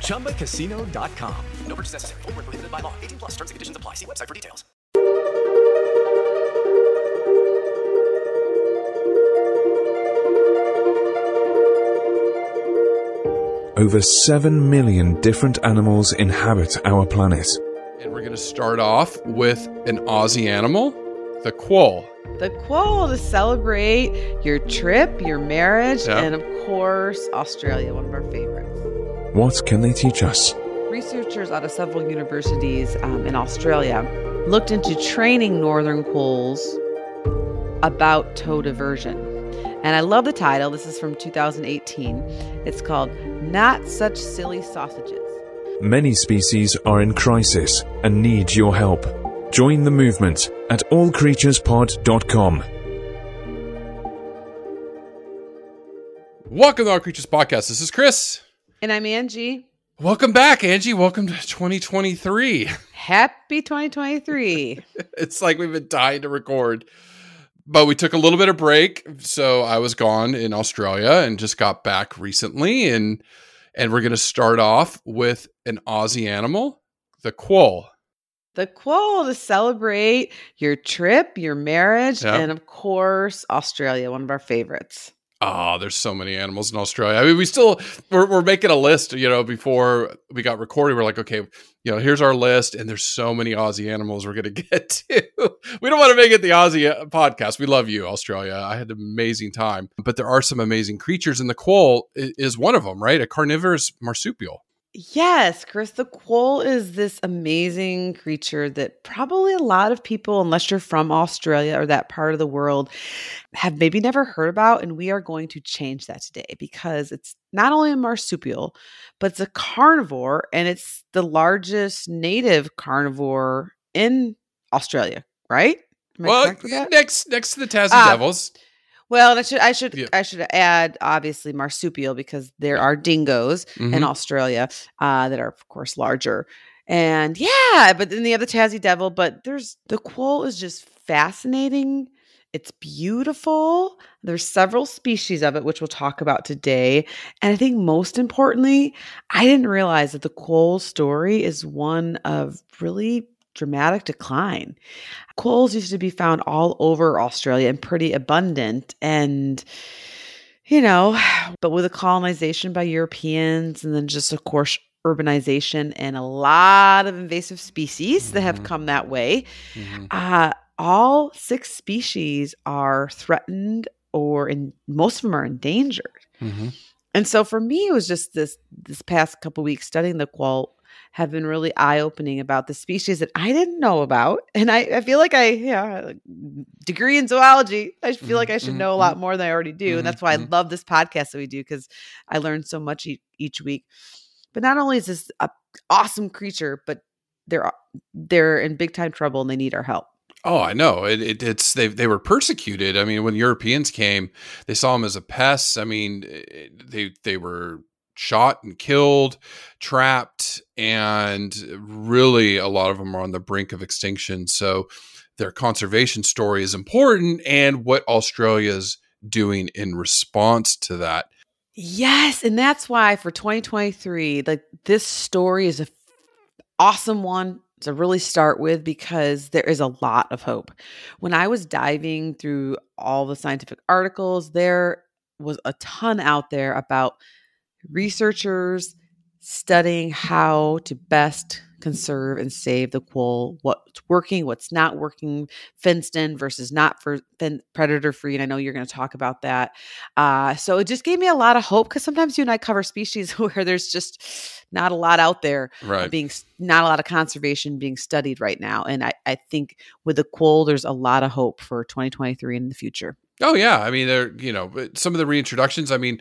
ChumbaCasino.com. No purchase necessary. Full prohibited by law. 18 plus terms and conditions apply. See website for details. Over 7 million different animals inhabit our planet. And we're going to start off with an Aussie animal, the quoll. The quoll to celebrate your trip, your marriage, Yeah. and of course, Australia, one of our favorites. What can they teach us? Researchers out of several universities um, in Australia looked into training northern quolls about toad aversion. And I love the title. This is from 2018. It's called Not Such Silly Sausages. Many species are in crisis and need your help. Join the movement at allcreaturespod.com. Welcome to All Creatures Podcast. This is Chris. And I'm Angie. Welcome back, Angie. Welcome to 2023. Happy 2023. it's like we've been dying to record, but we took a little bit of break. So I was gone in Australia and just got back recently, and and we're going to start off with an Aussie animal, the quoll. the quoll to celebrate your trip, your marriage, Yeah. and of course, Australia, one of our favorites. Oh, there's so many animals in Australia. I mean, we still we're, we're making a list. You know, before we got recorded, we're like, okay, you know, here's our list, and there's so many Aussie animals we're gonna get to. we don't want to make it the Aussie uh, podcast. We love you, Australia. I had an amazing time, but there are some amazing creatures, and the quoll is one of them, right? A carnivorous marsupial. Yes, Chris, the quoll is this amazing creature that probably a lot of people, unless you're from Australia or that part of the world, have maybe never heard about. And we are going to change that today because it's not only a marsupial, but it's a carnivore and it's the largest native carnivore in Australia, right? Well, correct with that? next next to the Tassie Ah, Devils. Well, I should I should Yeah. I should add obviously marsupial because there are dingoes in Mhm. Australia uh, that are of course larger. And yeah, but then the other Tassie devil, but there's the quoll is just fascinating. It's beautiful. There's several species of it, which we'll talk about today. And I think most importantly, I didn't realize that the quoll story is one of really dramatic decline. Quolls used to be found all over Australia and pretty abundant. And, you know, but with the colonization by Europeans and then just, of course, urbanization and a lot of invasive species that have Mhm. come that way, Mhm. uh, all six species are threatened or in most of them are endangered. Mhm. And so for me, it was just this this past couple weeks studying the quoll have been really eye opening about the species that I didn't know about. And I, I feel like I, yeah, degree in zoology. I feel like I should Mhm, know a lot more than I already do. mhm, And that's why. I love this podcast that we do because I learn so much each, each week. But not only is this a awesome creature, but they're they're in big time trouble and they need our help. Oh, I know. It, it, it's they they were persecuted. I mean, when Europeans came, they saw them as a pest. I mean, they they were shot and killed, trapped, and really a lot of them are on the brink of extinction. So their conservation story is important, and what Australia's doing in response to that. Yes, and that's why for 2023, like this story is a awesome one to really start with because there is a lot of hope. When I was diving through all the scientific articles, there was a ton out there about researchers studying how to best conserve and save the quoll, what's working, what's not working, fenced in versus not for predator free. And I know you're going to talk about that. Uh, so it just gave me a lot of hope because sometimes you and I cover species where there's just not a lot out there Right. being not a lot of conservation being studied right now. And I, I think with the quoll, there's a lot of hope for 2023 and in the future. Oh yeah, I mean, there you know some of the reintroductions. I mean,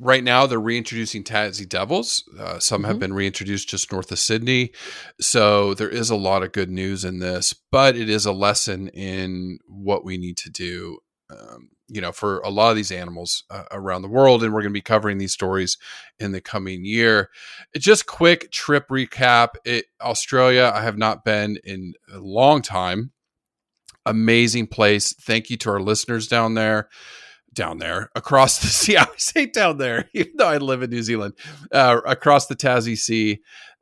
right now they're reintroducing Tassie Devils. Uh, some have Mhm. been reintroduced just north of Sydney. So there is a lot of good news in this, but it is a lesson in what we need to do. Um, you know, for a lot of these animals uh, around the world, and we're going to be covering these stories in the coming year. Just quick trip recap: it, Australia, I have not been in a long time. Amazing place. Thank you to our listeners down there down there across the sea. I say down there, even though I live in New Zealand, uh, across the Tassie Sea.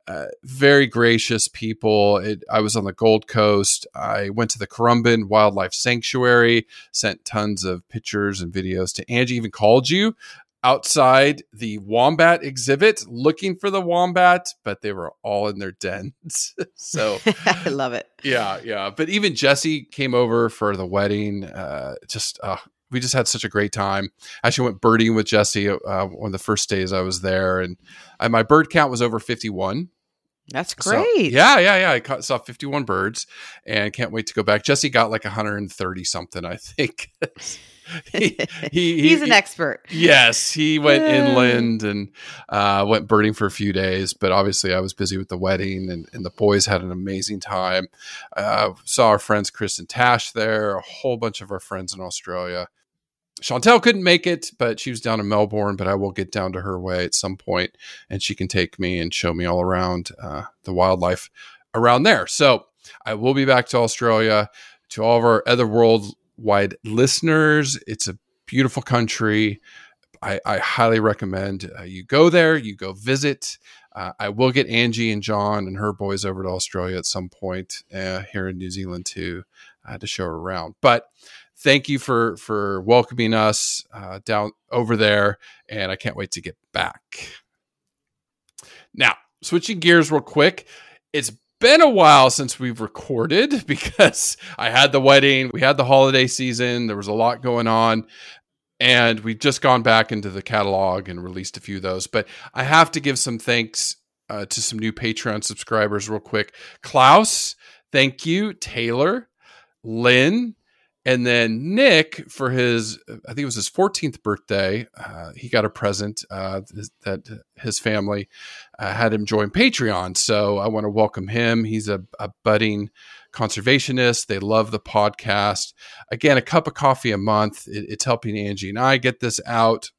Uh, very gracious people. It, I was on the Gold Coast. I went to the Currumbin Wildlife Sanctuary, sent tons of pictures and videos to Angie, even called you outside the wombat exhibit looking for the wombat, but they were all in their dens. so I love it. yeah, yeah. But even Jesse came over for the wedding. Uh, just uh, we just had such a great time. Actually, went birding with Jesse uh, one of the first days I was there, and I, my bird count was over fifty-one. That's So, great. yeah, yeah, yeah. I caught, saw fifty-one birds, and can't wait to go back. Jesse got like one hundred and thirty something, I think. he, he, He's he- an expert. Yes, he went inland and uh, went birding for a few days, but obviously I was busy with the wedding, and, and the boys had an amazing time. Uh, saw our friends Chris and Tash there, a whole bunch of our friends in Australia. Chantel couldn't make it, but she was down in Melbourne. But I will get down to her way at some point, and she can take me and show me all around uh, the wildlife around there. So I will be back to Australia. To all of our other worldwide listeners, it's a beautiful country. I, I highly recommend uh, you go there, you go visit. Uh, I will get Angie and John and her boys over to Australia at some point uh, here in New Zealand too uh, to show around. But thank you for for welcoming us uh, down over there, and I can't wait to get back. Now, switching gears real quick, it's been a while since we've recorded because I had the wedding, we had the holiday season, there was a lot going on, and we've just gone back into the catalog and released a few of those. But I have to give some thanks uh, to some new Patreon subscribers real quick. Klaus, thank you. Taylor, Lynn, and then Nick for his, I think it was his 14th birthday. Uh, he got a present uh, that his family uh, had him join Patreon. So I want to welcome him. He's a, a budding conservationist. They love the podcast. Again, a cup of coffee a month. It, it's helping Angie and I get this out.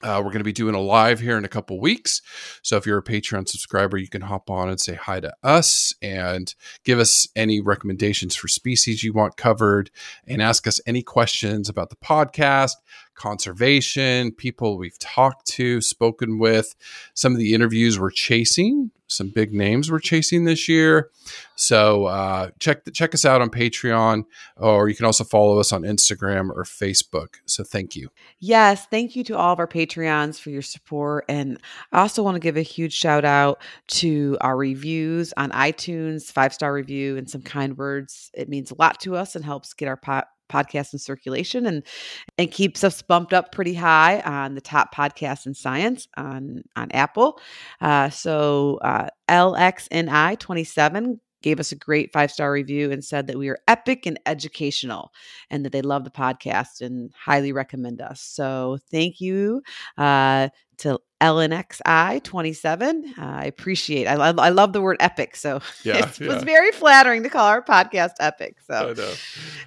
Uh, we're going to be doing a live here in a couple weeks. So if you're a Patreon subscriber, you can hop on and say hi to us and give us any recommendations for species you want covered and ask us any questions about the podcast, conservation, people we've talked to, spoken with, some of the interviews we're chasing, some big names we're chasing this year. So uh, check check us out on Patreon, or you can also follow us on Instagram or Facebook. So thank you. Yes, thank you to all of our Patreons for your support. And I also want to give a huge shout out to our reviews on iTunes, five star review, and some kind words. It means a lot to us and helps get our po- podcast in circulation and and keeps us bumped up pretty high on the top podcasts in science on on Apple. Uh, so uh, LXNI twenty seven gave us a great five star review and said that we are epic and educational and that they love the podcast and highly recommend us. So thank you uh, to LNXI 27. Uh, I appreciate I, lo- I love the word epic. So Yeah, it yeah. was very flattering to call our podcast epic. So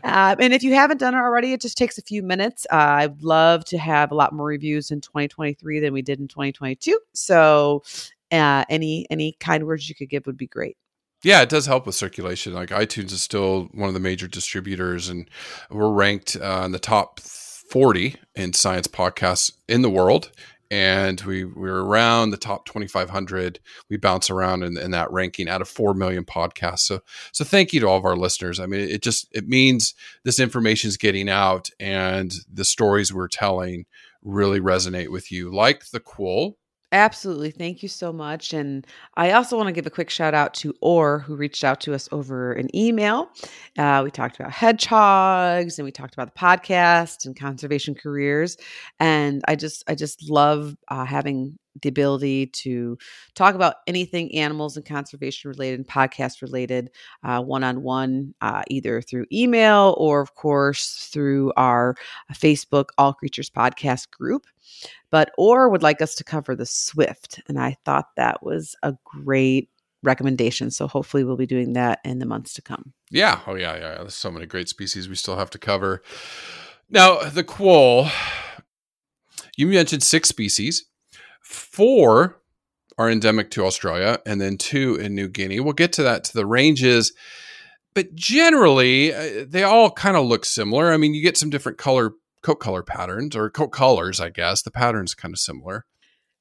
uh, and if you haven't done it already, it just takes a few minutes. Uh, I'd love to have a lot more reviews in 2023 than we did in 2022. So uh, any any kind words you could give would be great. Yeah, it does help with circulation. Like iTunes is still one of the major distributors, and we're ranked uh, in the top 40 in science podcasts in the world. And we, we're around the top 2,500. We bounce around in, in that ranking out of 4 million podcasts. So, so thank you to all of our listeners. I mean, it just, it means this information is getting out and the stories we're telling really resonate with you, like the Quoll. Absolutely. Thank you so much. And I also want to give a quick shout out to Orr, who reached out to us over an email. Uh, we talked about hedgehogs and we talked about the podcast and conservation careers. And I just, I just love uh, having the ability to talk about anything animals and conservation related and podcast related one on one, either through email or, of course, through our Facebook All Creatures Podcast group. But Orr would like us to cover the Swift. And I thought that was a great recommendation. So hopefully we'll be doing that in the months to come. Yeah. Oh, yeah. Yeah. There's so many great species we still have to cover. Now, the quoll, you mentioned six species. Four are endemic to Australia, and then two in New Guinea. We'll get to that to the ranges, but generally, uh, they all kind of look similar. I mean, you get some different color coat color patterns or coat colors, I guess. The pattern's kind of similar.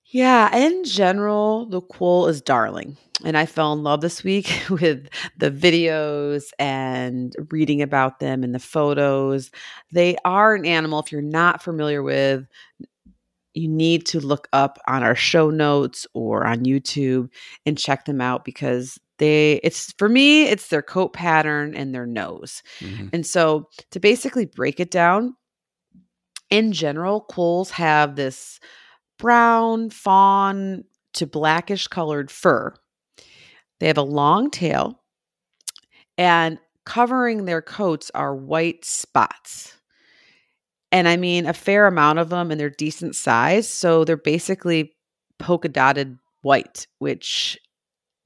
Yeah, in general, the quoll is darling. And I fell in love this week with the videos and reading about them and the photos. They are an animal, if you're not familiar with, you need to look up on our show notes or on YouTube and check them out because they it's for me it's their coat pattern and their nose. Mm-hmm. And so to basically break it down in general quolls have this brown fawn to blackish colored fur. They have a long tail and covering their coats are white spots and I mean a fair amount of them, and they're decent size. So they're basically polka dotted white, which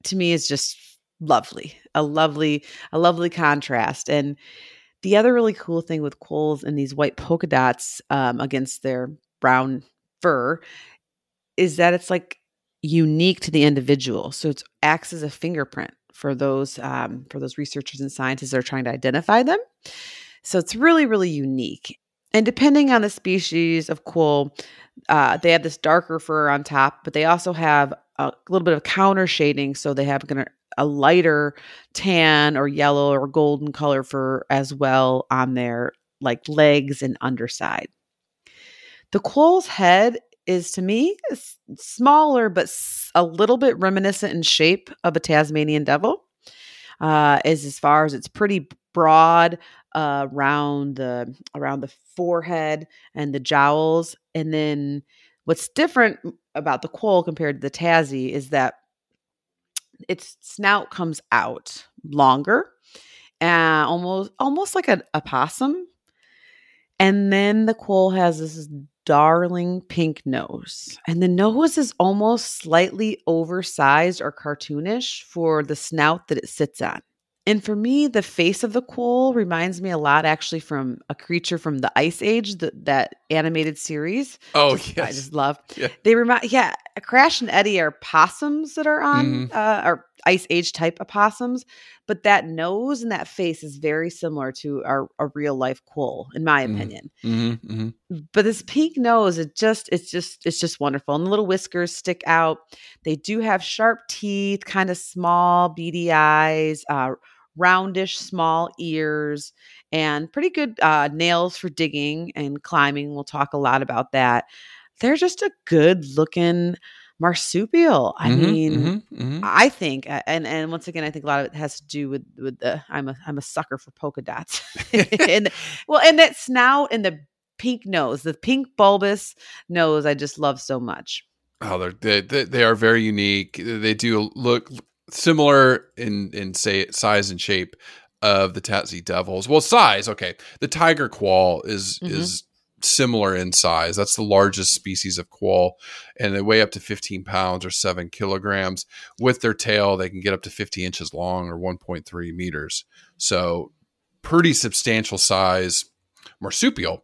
to me is just lovely, a lovely, a lovely contrast. And the other really cool thing with quolls and these white polka dots um, against their brown fur is that it's like unique to the individual. So it acts as a fingerprint for those um, for those researchers and scientists that are trying to identify them. So it's really, really unique. And depending on the species of quoll, uh, they have this darker fur on top, but they also have a little bit of counter shading. So they have a lighter tan or yellow or golden color for as well on their like legs and underside. The quoll's head is to me smaller, but a little bit reminiscent in shape of a Tasmanian devil. Uh, is as far as it's pretty broad, uh, around the around the forehead and the jowls. And then what's different about the quoll compared to the Tassie is that its snout comes out longer, uh, almost almost like a, a possum. And then the quoll has this darling pink nose. And the nose is almost slightly oversized or cartoonish for the snout that it sits on. And for me, the face of the quoll reminds me a lot actually from a creature from the Ice Age, the, that animated series. Oh, yes. I just love. Yeah. They remind, yeah, Crash and Eddie are possums that are on, mm-hmm. uh, or Ice Age type opossums. But that nose and that face is very similar to our, a real life quoll, in my mm-hmm. opinion. Mm-hmm. Mm-hmm. But this pink nose, it just, it's just, it's just wonderful. And the little whiskers stick out. They do have sharp teeth, kind of small, beady eyes. Uh, roundish, small ears, and pretty good uh, nails for digging and climbing. We'll talk a lot about that. They're just a good looking marsupial. I mm-hmm, mean, mm-hmm, mm-hmm. I think, and and once again, I think a lot of it has to do with with the. I'm a I'm a sucker for polka dots, and well, and that snout and the pink nose, the pink bulbous nose, I just love so much. Oh, they're they, they are very unique. They do look similar in in say size and shape of the Tassie Devils. Well, size, okay. The tiger quoll is mm-hmm. is similar in size. That's the largest species of quoll, and they weigh up to 15 pounds or seven kilograms. With their tail, they can get up to 50 inches long or 1.3 meters. So, pretty substantial size marsupial.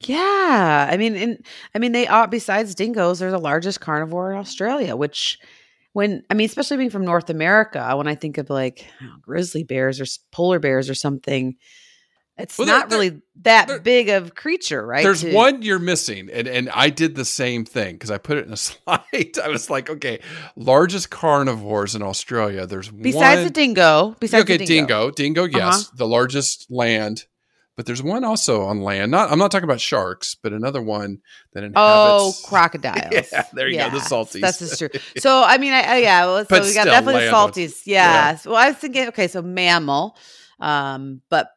Yeah, I mean, and I mean, they are besides dingoes, they're the largest carnivore in Australia, which when I mean, especially being from North America, when I think of like grizzly bears or polar bears or something, it's well, not really that big of creature, right? There's to, one you're missing, and and I did the same thing because I put it in a slide. I was like, okay, largest carnivores in Australia. There's one. besides one, the dingo. Besides okay, the dingo, dingo, dingo, yes, uh-huh. the largest land but there's one also on land. Not I'm not talking about sharks, but another one that inhabits. Oh, crocodiles. yeah, there you yeah, go. The salties. That's just true. So I mean, I, I yeah. Well, so but we got definitely salties. Yeah. yeah. Well, I was thinking, okay, so mammal, um, but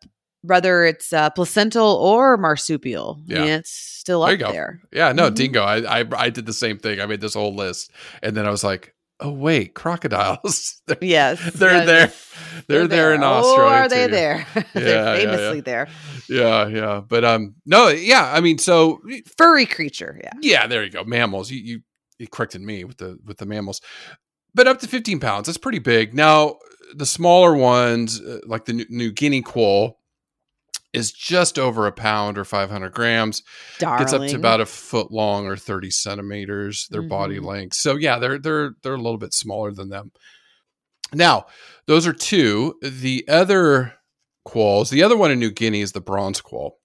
whether it's uh, placental or marsupial. Yeah. It's still There up there. Yeah, no, Mhm. dingo. I, I I did the same thing. I made this whole list, and then I was like, oh wait, crocodiles. they're Yes, they're yes, there. They're there in Oh, Australia. are they too. there? Yeah, they're yeah, yeah. famously there. Yeah, yeah. But um, no, yeah. I mean, so Furry creature. Yeah. yeah, there you go. Mammals. You you, you corrected me with the with the mammals, but up to fifteen pounds. That's pretty big. Now the smaller ones, uh, like the New, New Guinea quoll, is just over a pound or five hundred grams. Darling. Gets up to about a foot long or thirty centimeters. Their body Mhm. length. So yeah, they're they're they're a little bit smaller than them. Now those are two. The other quolls, the other one in New Guinea is the bronze quoll.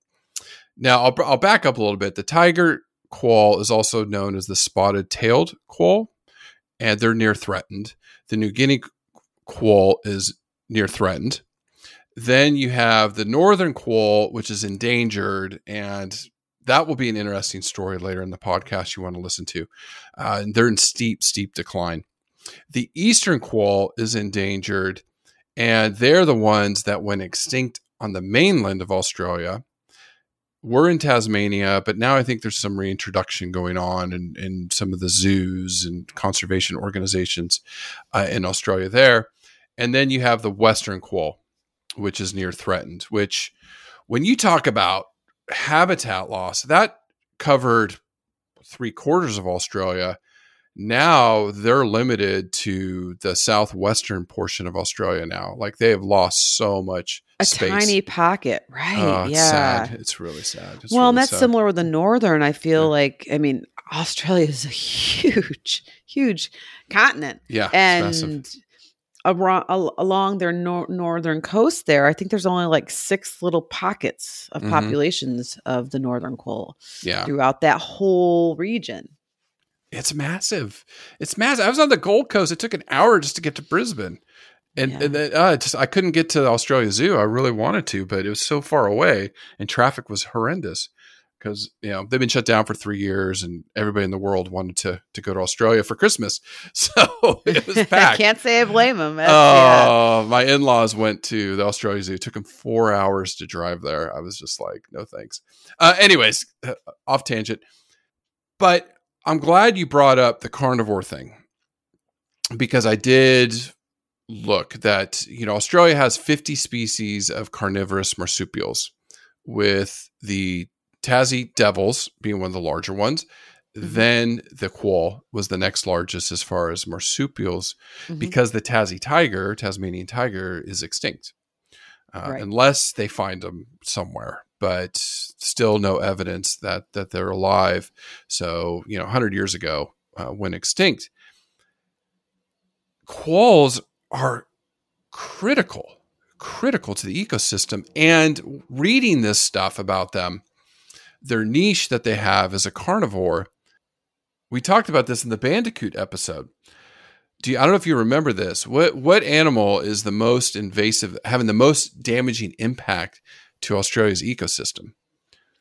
Now I'll I'll back up a little bit. The tiger quoll is also known as the spotted tailed quoll, and they're near threatened. The New Guinea quoll is near threatened. Then you have the northern quoll, which is endangered, and that will be an interesting story later in the podcast you want to listen to. Uh, they're in steep, steep decline. The eastern quoll is endangered, and they're the ones that went extinct on the mainland of Australia. We're in Tasmania, but now I think there's some reintroduction going on in, in some of the zoos and conservation organizations uh, in Australia there. And then you have the western quoll, which is near threatened, which when you talk about habitat loss, that covered three quarters of Australia. Now they're limited to the southwestern portion of Australia now. Like they have lost so much a space. tiny pocket, right? Oh, it's yeah. sad. It's really sad. It's well, really and that's sad. similar with the northern. I feel Yeah. like, I mean, Australia is a huge, huge continent, Yeah, it's massive. and around, along their nor- northern coast, there, I think there's only like six little pockets of Mhm. populations of the northern quoll Yeah, throughout that whole region. it's massive. It's massive. I was on the Gold Coast. It took an hour just to get to Brisbane, and, Yeah. and then, uh, just I couldn't get to the Australia Zoo. I really wanted to, but it was so far away, and traffic was horrendous because you know they've been shut down for three years, and everybody in the world wanted to to go to Australia for Christmas, so it was I can't say I blame them. Oh, my in laws went to the Australia Zoo. It took them four hours to drive there. I was just like, no thanks. Uh, anyways, uh, off tangent. But I'm glad you brought up the carnivore thing because I did look that, you know, Australia has 50 species of carnivorous marsupials, with the Tassie devils being one of the larger ones. Mhm. Then the quoll was the next largest as far as marsupials Mhm. because the Tassie tiger, Tasmanian tiger, is extinct. Uh, Right. Unless they find them somewhere, but still no evidence that that they're alive. So you know, hundred years ago, uh, went extinct. Quolls are critical, critical to the ecosystem. And reading this stuff about them, their niche that they have as a carnivore. We talked about this in the Bandicoot episode. Do you, I don't know if you remember this. What what animal is the most invasive, having the most damaging impact to Australia's ecosystem?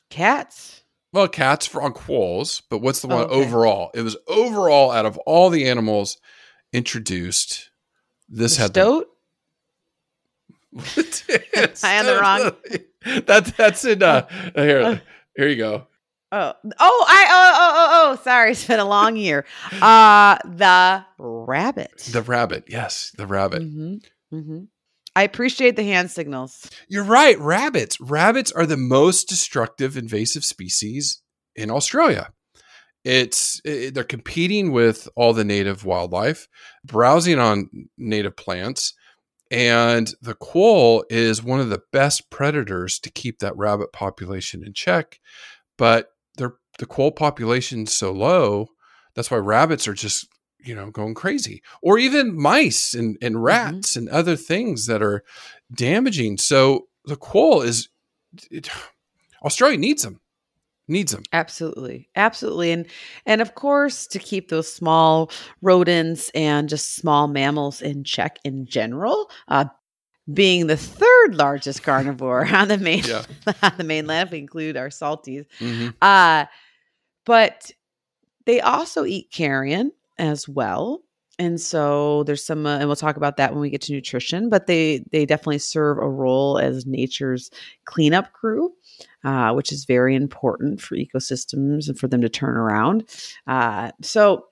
Cats. Well, cats for on quolls, but what's the Oh, one okay. overall? It was overall out of all the animals introduced. This The had the- stoat. I am the wrong- That that's in uh here. Here you go. Oh, oh, I, oh, oh, oh, oh, sorry. It's been a long year. Uh, the rabbit. The rabbit. Yes, the rabbit. hmm hmm I appreciate the hand signals. You're right. Rabbits. Rabbits are the most destructive invasive species in Australia. It's it, they're competing with all the native wildlife, browsing on native plants, and the quoll is one of the best predators to keep that rabbit population in check. But the quoll population's so low, that's why rabbits are just you know going crazy, or even mice and, and mm-hmm. rats and other things that are damaging. So the quoll is it, Australia needs them, needs them. Absolutely, absolutely, and and of course to keep those small rodents and just small mammals in check in general. Uh, being the third largest carnivore on the main Yeah. on the mainland, if we include our salties. Mhm. Uh, but they also eat carrion as well. and so there's some uh, and we'll talk about that when we get to nutrition but they they definitely serve a role as nature's cleanup crew uh, which is very important for ecosystems and for them to turn around uh, so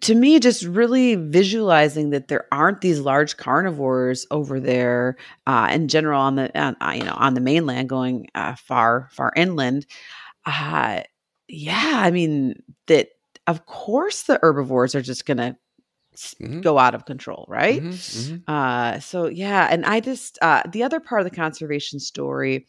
to me just really visualizing that there aren't these large carnivores over there uh, in general on the uh, you know on the mainland going uh, far far inland uh, yeah i mean that of course the herbivores are just going to Mhm. go out of control, right? Mhm, mhm. Uh, so yeah, and I just uh, the other part of the conservation story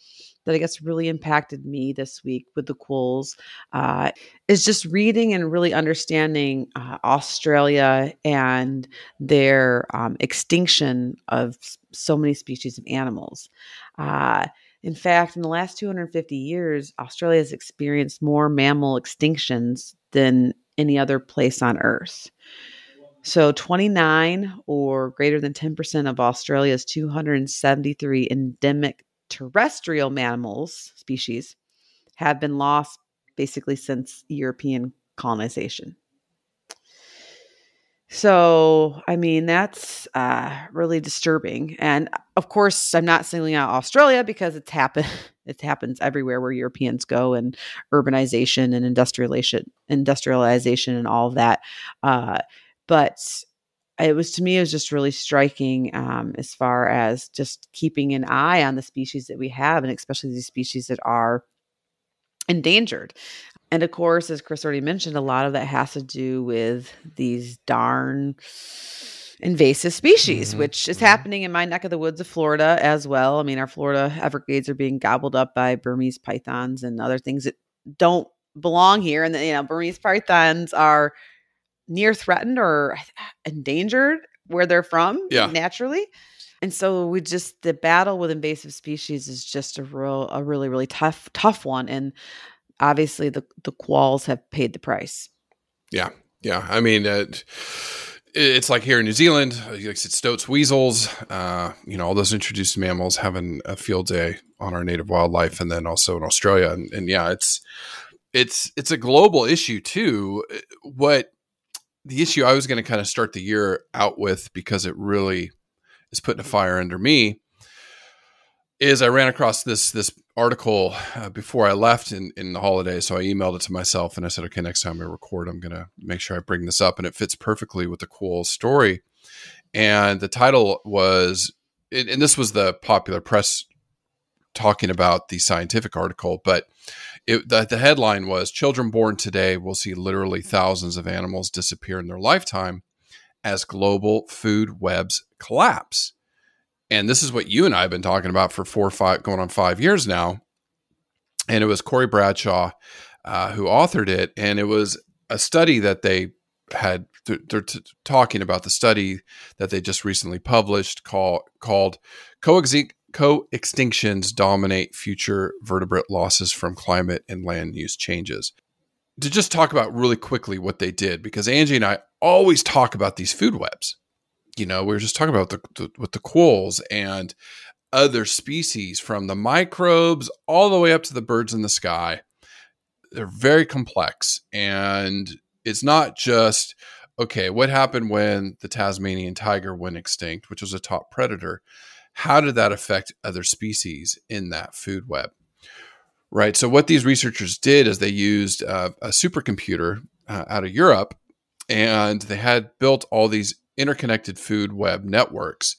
that I guess really impacted me this week with the quolls uh, is just reading and really understanding uh, Australia and their um, extinction of so many species of animals. Uh, in fact, in the last 250 years, Australia has experienced more mammal extinctions than any other place on Earth. So 29 or greater than 10% of Australia's 273 endemic terrestrial mammals species have been lost basically since European colonization. So, I mean, that's uh, really disturbing. And of course, I'm not singling out Australia because it's happened. It happens everywhere where Europeans go, and urbanization and industrialization, industrialization, and all of that. Uh, but it was to me it was just really striking um, as far as just keeping an eye on the species that we have and especially these species that are endangered. And of course as chris already mentioned a lot of that has to do with these darn invasive species Mhm, which is mhm. happening in my neck of the woods of florida as well. I mean our florida everglades are being gobbled up by burmese pythons and other things that don't belong here. And you know burmese pythons are near threatened or endangered where they're from Yeah. naturally and so we just the battle with invasive species is just a real a really really tough tough one and obviously the the quolls have paid the price Yeah, Yeah. I mean, uh, it, it's like here in New Zealand, uh, like I said, stoats, weasels, uh, you know, all those introduced mammals having a field day on our native wildlife, and then also in Australia, and, and yeah, it's it's it's a global issue too. Uh, What the issue I was going to kind of start the year out with because it really is putting a fire under me is I ran across this this article uh, before I left in, in the holiday, so I emailed it to myself and I said, okay, next time I record, I'm gonna make sure I bring this up, and it fits perfectly with the quoll story. And the title was, and this was the popular press talking about the scientific article, but it, the, the headline was children born today will see literally thousands of animals disappear in their lifetime as global food webs collapse and this is what you and I have been talking about for four or five, going on five years now. And it was Corey Bradshaw uh, who authored it, and it was a study that they had. They're, t- talking about the study that they just recently published, call, called "Coexi- "Co-extinctions dominate future vertebrate losses from climate and land use changes." To just talk about really quickly what they did, because Angie and I always talk about these food webs you know, we were just talking about the, the with the quolls and other species from the microbes all the way up to the birds in the sky. They're very complex and it's not just okay, what happened when the Tasmanian tiger went extinct, which was a top predator? How did that affect other species in that food web? Right. So, what these researchers did is they used uh, a supercomputer uh, out of Europe and they had built all these interconnected food web networks.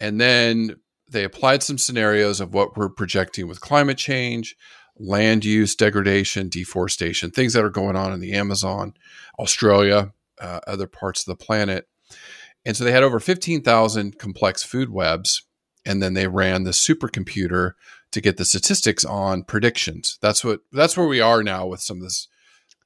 And then they applied some scenarios of what we're projecting with climate change, land use degradation, deforestation, things that are going on in the Amazon, Australia, uh, other parts of the planet. And so they had over 15,000 complex food webs. And then they ran the supercomputer to get the statistics on predictions. That's what that's where we are now with some of this.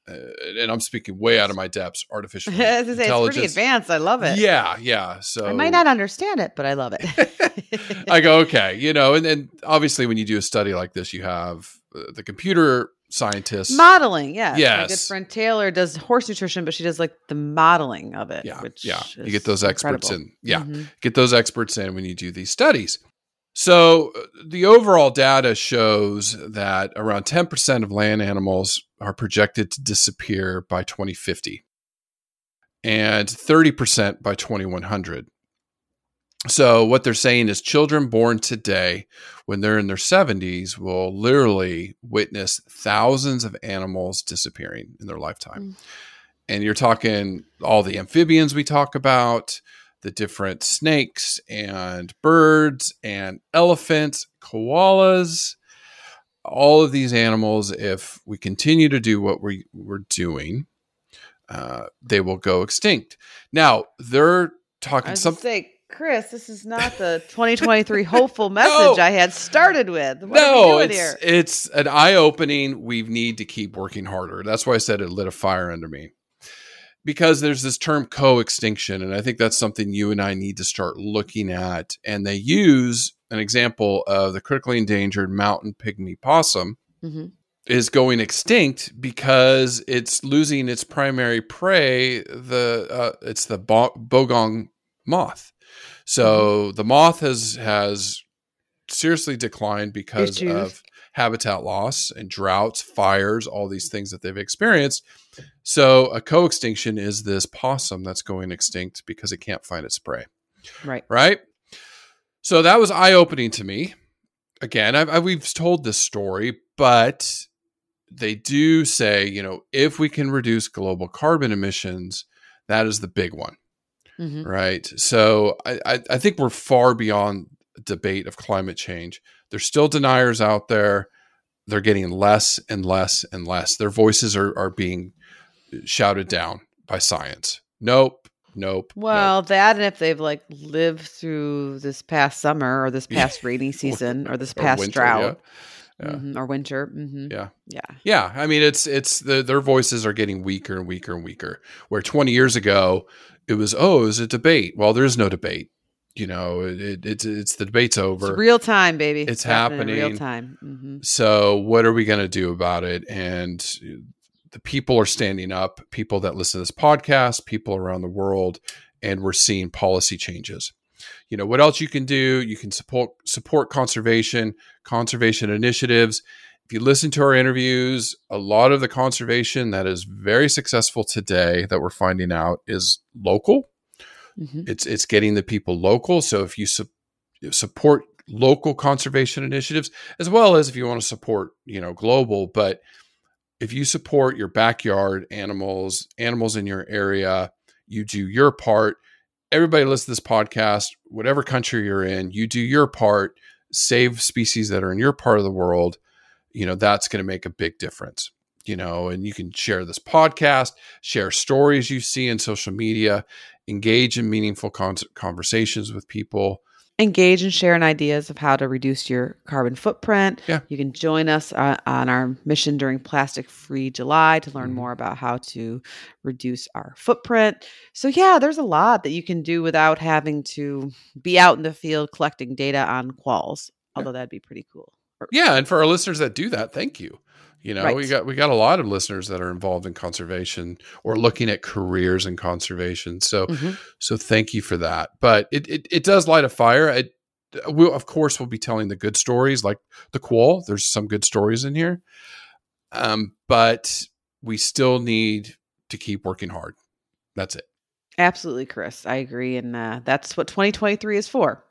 Uh, and I'm speaking way out of my depths. Artificial say, it's pretty advanced i love it Yeah, yeah. So i might not understand it but i love it I go, okay, you know, and then obviously when you do a study like this, you have uh, the computer scientists. modeling yeah Yes. my good friend taylor does horse nutrition but she does like the modeling of it yeah, which yeah. You get those experts incredible. in. Yeah, Mhm. get those experts in when you do these studies. So uh, the overall data shows that around 10% of land animals are projected to disappear by 2050. and 30% by 2100. So, what they're saying is children born today, when they're in their 70s, will literally witness thousands of animals disappearing in their lifetime. Mm. And you're talking all the amphibians we talk about, the different snakes and birds and elephants, koalas, all of these animals, if we continue to do what we, we're doing, uh, they will go extinct. Now, they're talking something. Chris, this is not the 2023 hopeful message No. I had started with. What no, it's here? it's an eye opening. We need to keep working harder. That's why I said it lit a fire under me. Because there's this term co-extinction, and I think that's something you and I need to start looking at. And they use an example of the critically endangered mountain pygmy possum Mhm. is going extinct because it's losing its primary prey. The uh, it's the bo- bogong moth. So mm-hmm. the moth has has seriously declined because Issues. of habitat loss and droughts, fires, all these things that they've experienced. So a co-extinction is this possum that's going extinct because it can't find its prey Right. right? So that was eye opening to me. Again, I've, I, we've told this story, but they do say, you know, if we can reduce global carbon emissions, that is the big one, Mhm. right? So I, I, I think we're far beyond debate of climate change. There's still deniers out there. They're getting less and less and less. Their voices are, are being shouted down by science. Nope, nope. nope. Well, that and if they've like lived through this past summer or this past rainy season or this Or past winter, drought yeah. Yeah. mhm, or winter. hmm Yeah. Yeah. Yeah, I mean it's it's the, their voices are getting weaker and weaker and weaker. Where 20 years ago it was oh, it was a debate. Well, there is no debate. You know, it, it, it's it's the debate's It's over. real time, baby. It's in real happening. time. hmm so what are we going to do about it? And the people are standing up. People that listen to this podcast, people around the world, and we're seeing policy changes. You know what else you can do? You can support support conservation, conservation initiatives. If you listen to our interviews, a lot of the conservation that is very successful today that we're finding out is local. hmm It's it's getting the people local. So if you su- support local conservation initiatives, as well as if you want to support you know global, but if you support your backyard animals, animals in your area, you do your part. Everybody listen to this podcast, whatever country you're in, you do your part, save species that are in your part of the world. You know, that's going to make a big difference. You know, and you can share this podcast, share stories you see in social media, engage in meaningful con- conversations with people. Engage and share in ideas of how to reduce your carbon footprint. Yeah. You can join us uh, on our mission during Plastic Free July to learn Mhm. more about how to reduce our footprint. So, yeah, there's a lot that you can do without having to be out in the field collecting data on quolls, although that'd be pretty cool. Yeah, and for our listeners that do that, thank you. You know, we got we got a lot of listeners that are involved in conservation or looking at careers in conservation. So Mhm. so thank you for that. But it it, it does light a fire. It we'll of course we'll be telling the good stories like the quoll. There's some good stories in here. Um, but we still need to keep working hard. That's it. Absolutely, Chris. I agree. And uh, that's what 2023 is for.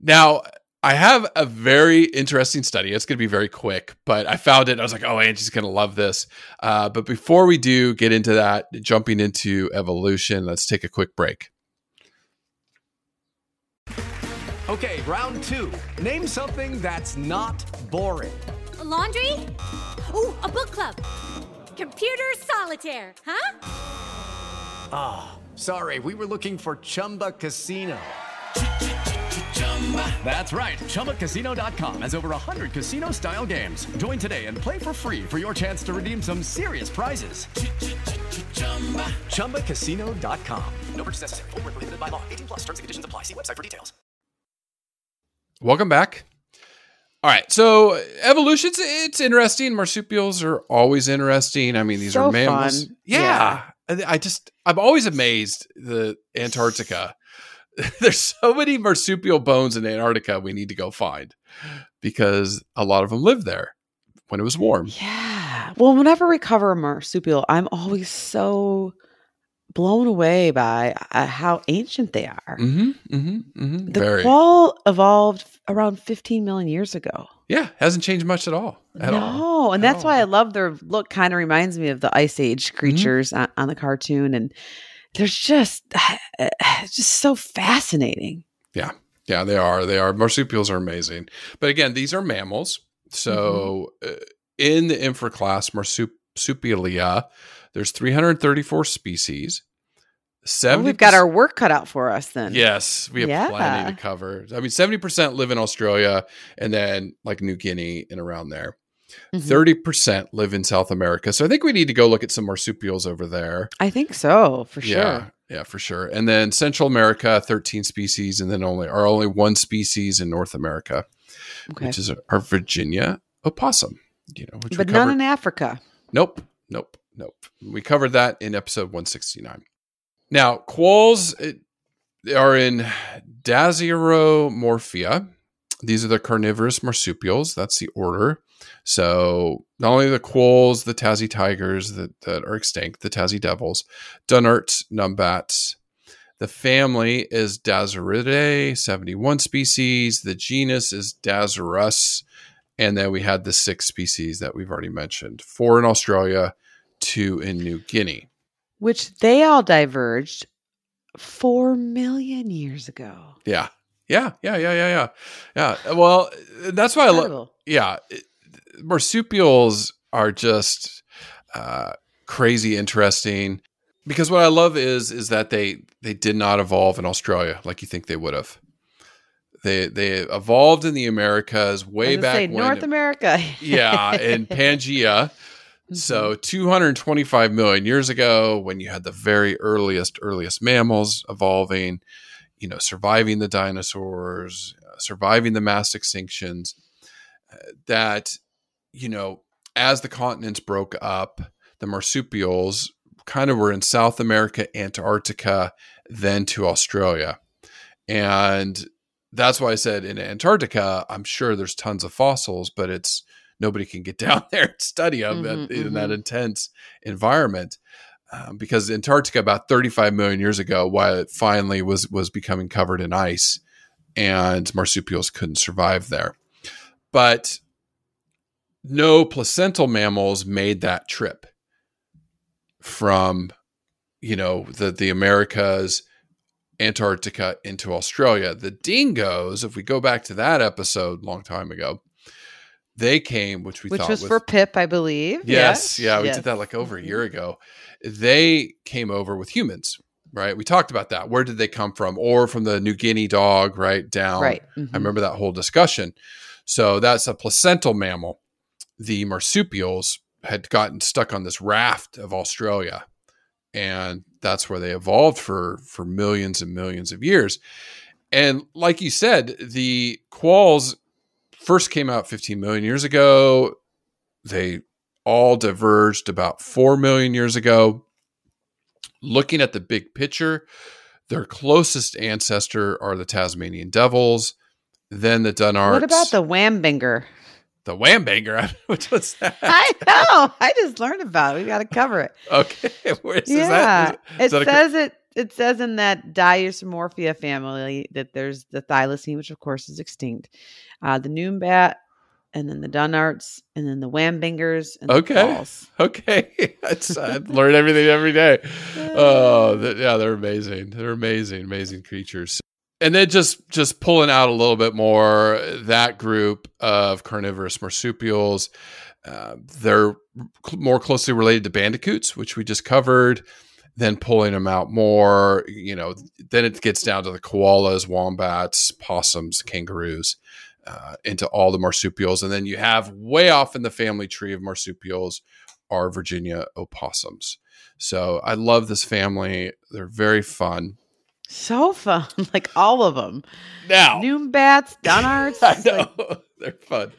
Now, I have a very interesting study. It's going to be very quick, but I found it. I was like, oh, Angie's going to love this. Uh, but before we do get into that, jumping into evolution, let's take a quick break. Okay, round two. Name something that's not boring. A laundry? Ooh, a book club. Computer solitaire, huh? Ah, sorry, we were looking for Chumba Casino. That's right. ChumbaCasino.com has over 100 casino style games. Join today and play for free for your chance to redeem some serious prizes. ChumbaCasino.com. No purchase necessary. Void where prohibited by law. 18 plus terms and conditions apply. See website for details. Welcome back. All right, so evolution's it's interesting. Marsupials are always interesting. I mean, these So are mammals. fun. Yeah. I I just I'm always amazed the Antarctica. There's so many marsupial bones in Antarctica we need to go find because a lot of them live there when it was warm. Yeah. Well, whenever we cover a marsupial, I'm always so blown away by uh, how ancient they are. Mm-hmm. Mm-hmm. Mm-hmm. The Very. quoll evolved around 15 million years ago. yeah, hasn't changed much at all. At no, all. and At that's why I love their look. Kind of reminds me of the Ice Age creatures on, on the cartoon, and they're just just so fascinating. Yeah, Yeah, they are. They are. Marsupials are amazing. But again, these are mammals. So Mm-hmm. uh, in the infra class Marsupialia, there's 334 species. Oh, 70 we've got our work cut out for us then. Yes, we have plenty to cover. I mean, 70% live in Australia and then like New Guinea and around there. Mhm. 30% live in South America. So I think we need to go look at some marsupials over there. I think so for sure. Yeah, yeah, for sure. And then Central America, 13 species, and then only are only one species in North America, Okay, which is our Virginia opossum. You know, which but covered. in Africa. Nope, nope, nope. We covered that in episode 169. Now, quolls are in Dasyuromorphia. These are the carnivorous marsupials. That's the order. So not only the quolls, the Tassie tigers that, that are extinct, the Tassie devils, Dunnarts, numbats. The family is Dasyuridae, 71 species. The genus is Dasyurus. And then we had the six species that we've already mentioned four in Australia, two in New Guinea. which they all diverged four million years ago. Yeah. Yeah. Yeah. Yeah. Yeah. Yeah. Yeah. Well, that's why I love, yeah. it- marsupials are just uh, crazy interesting because what I love is, is that they, they did not evolve in Australia like you think they would have. They, they evolved in the Americas way back say, when. North America. yeah, in Pangea. So 225 million years ago, when you had the very earliest, earliest mammals evolving, you know, surviving the dinosaurs, uh, surviving the mass extinctions, that, you know, as the continents broke up, the marsupials kind of were in South America, Antarctica, then to Australia. And that's why I said in Antarctica, I'm sure there's tons of fossils, but it's nobody can get down there and study them Mhm, at- in that mhm. intense environment. Um, because Antarctica, about 35 million years ago, while it finally was was becoming covered in ice, and marsupials couldn't survive there. But no placental mammals made that trip from, you know, the the Americas, Antarctica into Australia. The dingoes, if we go back to that episode a long time ago, they came, which we which thought was with, for Pip, I believe. Yes, yeah, we yes. did that like over a year ago. They came over with humans, right? We talked about that. Where did they come from? Or from the New Guinea dog, right? Down. Right. I mhm. remember that whole discussion. So that's a placental mammal. The marsupials had gotten stuck on this raft of Australia. And that's where they evolved for for millions and millions of years. And like you said, the quolls first came out 15 million years ago. They all diverged about 4 million years ago. Looking at the big picture, their closest ancestor are the Tasmanian devils, then the Dunnarts. What about the Wambenger? the Wambanger? Which was that? I know. I just learned about it. We got to cover it. Okay, where yeah, that? Is, it is that a- says it. It says in that Dasyuromorphia family that there's the thylacine, which of course is extinct, uh, the Noombat, and then the Dunnarts, and then the Wambengers, and Okay. okay, I learn everything every day. Oh, th- yeah, they're amazing. They're amazing, amazing creatures. And then just just pulling out a little bit more, that group of carnivorous marsupials, uh, they're cl- more closely related to bandicoots, which we just covered. Then pulling them out more, you know, then it gets down to the koalas, wombats, possums, kangaroos, uh, into all the marsupials. And then you have way off in the family tree of marsupials are Virginia opossums. So I love this family. They're very fun. So fun, like all of them. Now, Noombats, Dunnarts. I it's like- know they're fun.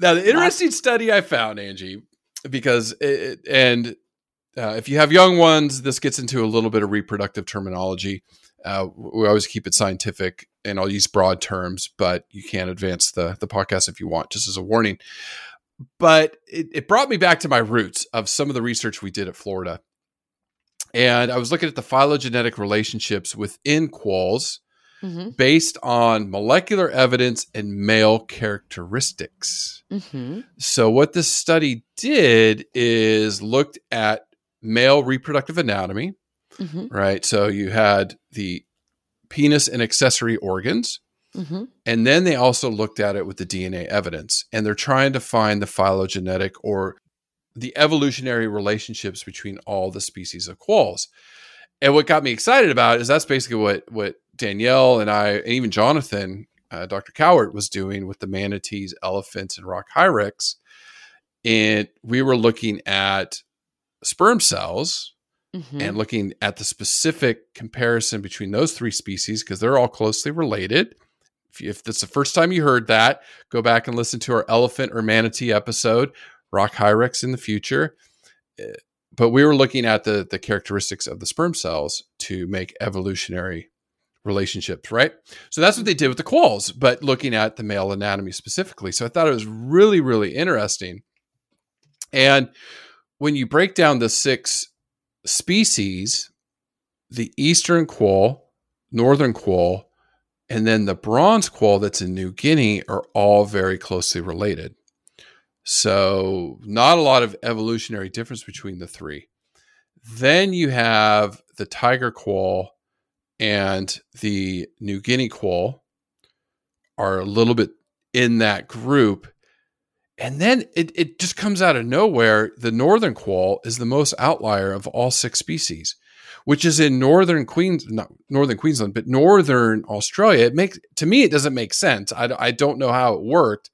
Now, the interesting study I found, Angie, because it, and uh, if you have young ones, this gets into a little bit of reproductive terminology. Uh, we always keep it scientific, and I'll use broad terms, but you can advance the the podcast if you want, just as a warning. But it, it brought me back to my roots of some of the research we did at Florida. And I was looking at the phylogenetic relationships within quolls Mm-hmm. based on molecular evidence and male characteristics. Mm-hmm. So, what this study did is looked at male reproductive anatomy, Mm-hmm. right? So, you had the penis and accessory organs. Mm-hmm. And then they also looked at it with the DNA evidence. And they're trying to find the phylogenetic or the evolutionary relationships between all the species of quolls. And what got me excited about is that's basically what what Danielle and I, and even Jonathan, uh, Dr. Cowart, was doing with the manatees, elephants, and rock hyrax. And we were looking at sperm cells Mm-hmm. and looking at the specific comparison between those three species because they're all closely related. If, you, if that's the first time you heard that, go back and listen to our elephant or manatee episode, rock hyrax in the future. Uh, But we were looking at the the characteristics of the sperm cells to make evolutionary relationships, right? So that's what they did with the quolls, but looking at the male anatomy specifically. So I thought it was really, really interesting. And when you break down the six species, the eastern quoll, northern quoll, and then the bronze quoll that's in New Guinea are all very closely related. So, not a lot of evolutionary difference between the three. Then you have the tiger quoll and the New Guinea quoll are a little bit in that group. And then it, it just comes out of nowhere. The northern quoll is the most outlier of all six species, which is in northern Queens, not northern Queensland, but northern Australia. It makes to me it doesn't make sense. I, I don't know how it worked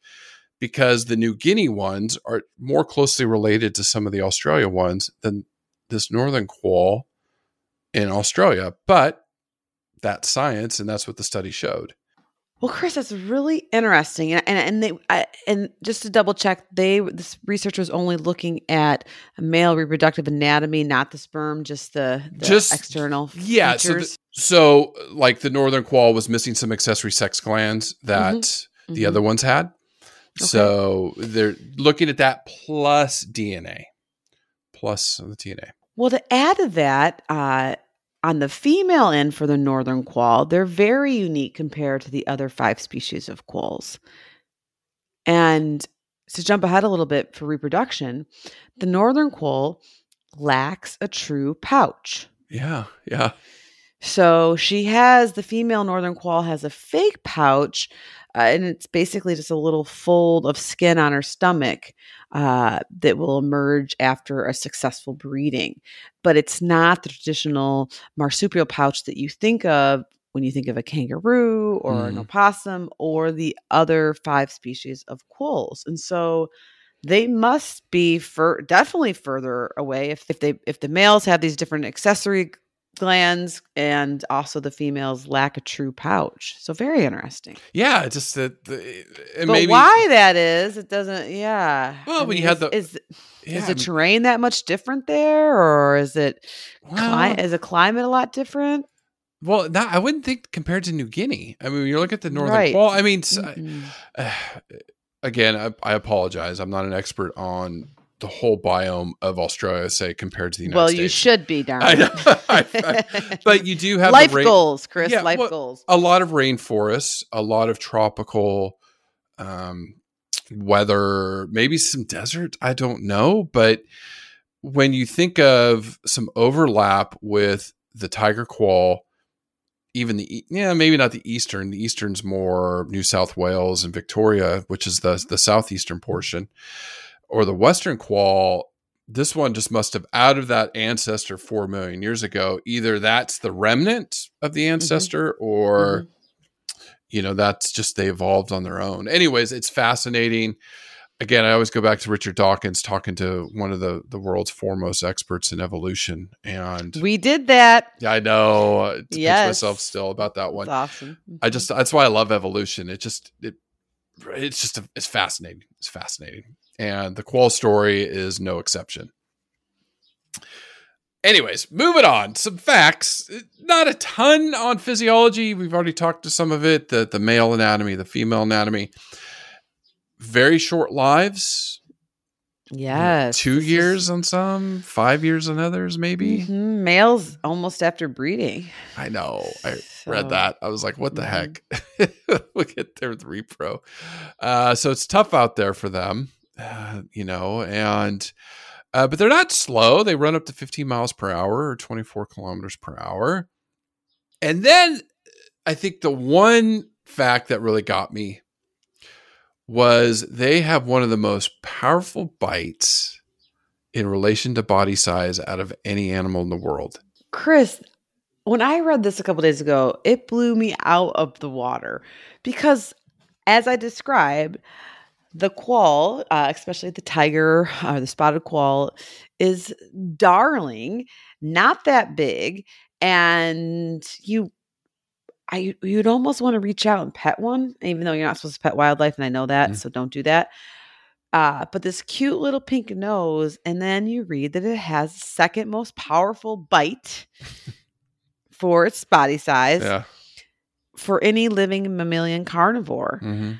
because the New Guinea ones are more closely related to some of the Australia ones than this northern quoll in Australia. But that's science, and that's what the study showed. Well, Chris, that's really interesting, and and, and they I, and just to double check, they this research was only looking at male reproductive anatomy, not the sperm, just the, the Just- external Yeah, so, the- so like the northern quoll was missing some accessory sex glands that the Mhm. other ones had. So they're looking at that plus DNA, plus the DNA. Well, to add to that, uh, on the female end for the northern quoll, they're very unique compared to the other five species of quolls. And to jump ahead a little bit for reproduction, the northern quoll lacks a true pouch. Yeah, yeah. So she has the female northern quoll has a fake pouch, uh, and it's basically just a little fold of skin on her stomach uh, that will emerge after a successful breeding. But it's not the traditional marsupial pouch that you think of when you think of a kangaroo or an Mhm. opossum or the other five species of quolls. And so they must be for definitely further away if, if they if the males have these different accessory glands and also the females lack a true pouch. So very interesting. Yeah, it's just that the, but maybe why that is, it doesn't yeah. Well, I when you had is, the- is, yeah, is I the mean, terrain that much different there or is it cli- is the climate a lot different? well, not, I wouldn't think compared to New Guinea. I mean, when you look at the northern Right. quoll. I mean, s- Mm-mm. again, I, I apologize. I'm not an expert on the whole biome of Australia, say compared to the United Well, States. Well, you should be darn. I know. I- I- but you do have life rain- goals, Chris. Yeah, life well, goals. a lot of rainforests, a lot of tropical um, weather, maybe some desert. I don't know, but when you think of some overlap with the tiger quoll, even the yeah maybe not the eastern. The eastern's more New South Wales and Victoria, which is the the southeastern portion, or the western quoll. This one just must have out of that ancestor four million years ago. Either that's the remnant of the mm-hmm. ancestor, or mm-hmm. you know that's just they evolved on their own. Anyways, it's fascinating. Again, I always go back to Richard Dawkins talking to one of the the world's foremost experts in evolution, and We did that. yeah, I know. Uh, to Yes. myself still about that one. That's awesome. I mm-hmm. just that's why I love evolution. It just it it's just it's fascinating. It's fascinating, and the Quoll story is no exception. Anyways, moving on. Some facts. Not a ton on physiology. We've already talked to some of it. The the male anatomy, the female anatomy. Very short lives. Yes. two years on some, five years on others, maybe. Mhm, Males almost after breeding. I know. I So- read that. I was like, what the Mhm. heck? Look at their repro. Uh, so it's tough out there for them, you know, and uh, but they're not slow. They run up to 15 miles per hour or 24 kilometers per hour. And then I think the one fact that really got me was they have one of the most powerful bites in relation to body size out of any animal in the world. Chris, when I read this a couple days ago, it blew me out of the water because, as I described, the quoll, uh, especially the tiger or the spotted quoll, is darling, not that big, and you. I you'd almost want to reach out and pet one, even though you're not supposed to pet wildlife, and I know that, Mm. so don't do that. Uh, but this cute little pink nose, and then you read that it has second most powerful bite for its body size Yeah. for any living mammalian carnivore. hmm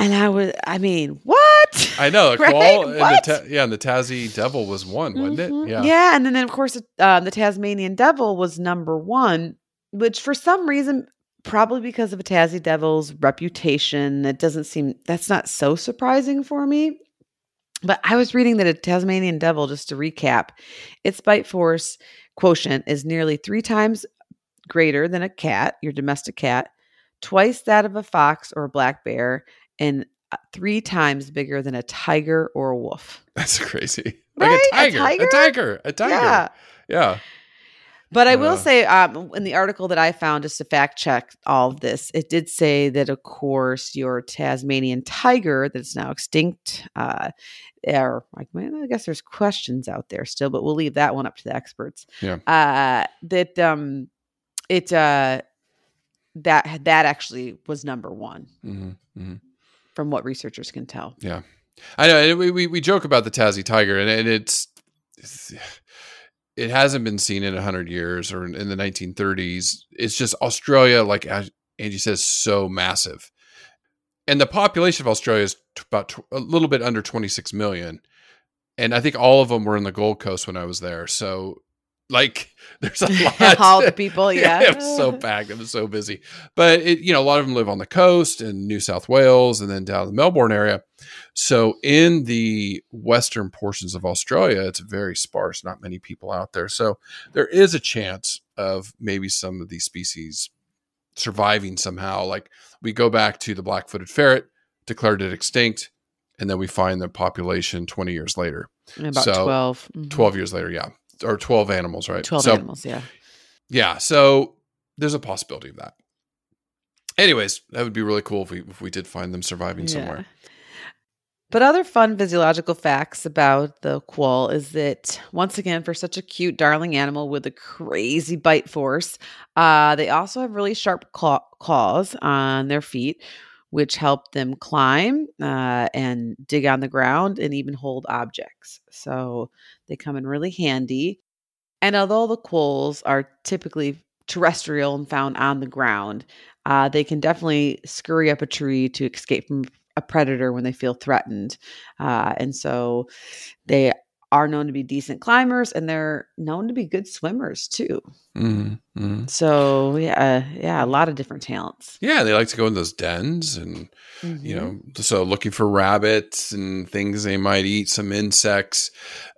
And I was, I mean, what? I know Right? quoll and the What? ta- yeah, and the Tassie Devil was one, wasn't Mhm. it? Yeah. Yeah. And then, then of course, um, the Tasmanian Devil was number one, which for some reason, probably because of a Tassie Devil's reputation, that doesn't seem, that's not so surprising for me. But I was reading that a Tasmanian Devil, just to recap, its bite force quotient is nearly three times greater than a cat, your domestic cat, twice that of a fox or a black bear, and uh, three times bigger than a tiger or a wolf. That's crazy. Like Right? a A tiger. A tiger? tiger. A tiger. Yeah. Yeah. But I will Uh. say, um, in the article that I found, just to fact check all of this, it did say that, of course, your Tasmanian tiger that's now extinct, uh, or like, well, I guess there's questions out there still, but we'll leave that one up to the experts. Yeah. Uh, that um, it uh, that that actually was number one hmm hmm from what researchers can tell. Yeah. I know. We, we, we joke about the Tassie tiger, and, and it's, it's it hasn't been seen in 100 years or in, in the 1930s. It's just Australia, like Angie says, so massive. And the population of Australia is about a little bit under 26 million. And I think all of them were in the Gold Coast when I was there. So, like, there's a lot. all the people, yeah, it was so packed. It was so busy. But it, you know, a lot of them live on the coast in New South Wales and then down in the Melbourne area. So in the western portions of Australia, it's very sparse. Not many people out there. So there is a chance of maybe some of these species surviving somehow. Like we go back to the black-footed ferret, declared it extinct, and then we find the population 20 years later, about So, 12, mhm. 12 years later, yeah, or 12 animals, right? 12 so, animals, yeah. yeah, so there's a possibility of that. Anyways, that would be really cool if we if we did find them surviving somewhere. But other fun physiological facts about the quoll is that once again, for such a cute, darling animal with a crazy bite force, uh, they also have really sharp claw- claws on their feet, which help them climb uh, and dig on the ground and even hold objects. So they come in really handy. And although the quolls are typically terrestrial and found on the ground, uh, they can definitely scurry up a tree to escape from a predator when they feel threatened. Uh, and so they are known to be decent climbers and they're known to be good swimmers too. Mm-hmm. So yeah, yeah, a lot of different talents. Yeah, they like to go in those dens and you Mhm. know, so looking for rabbits and things they might eat, some insects.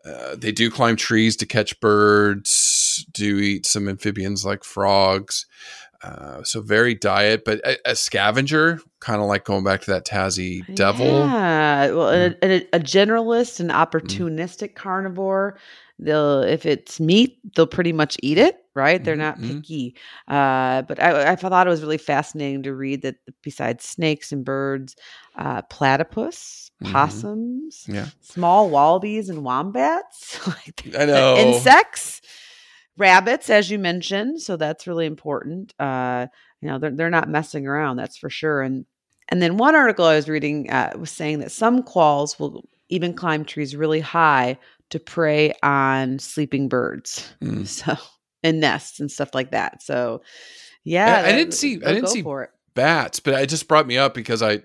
Uh, they do climb trees to catch birds. Do eat some amphibians like frogs. Uh, so very diet, but a, a scavenger, kind of like going back to that Tassie devil. Yeah, well, a, a, a generalist and opportunistic carnivore. They'll if it's meat, they'll pretty much eat it. Right? They're not Mhm. picky. Uh, but I, I thought it was really fascinating to read that besides snakes and birds, uh, platypus, Mhm. possums, Yeah, small wallabies and wombats, like I know. insects, rabbits, as you mentioned. So that's really important. Uh, you know, they're they're not messing around. That's for sure. And and then one article I was reading uh, was saying that some quolls will even climb trees really high to prey on sleeping birds. Mm. So and nests and stuff like that. So yeah, Yeah, I didn't see- I didn't see bats, but it just brought me up because I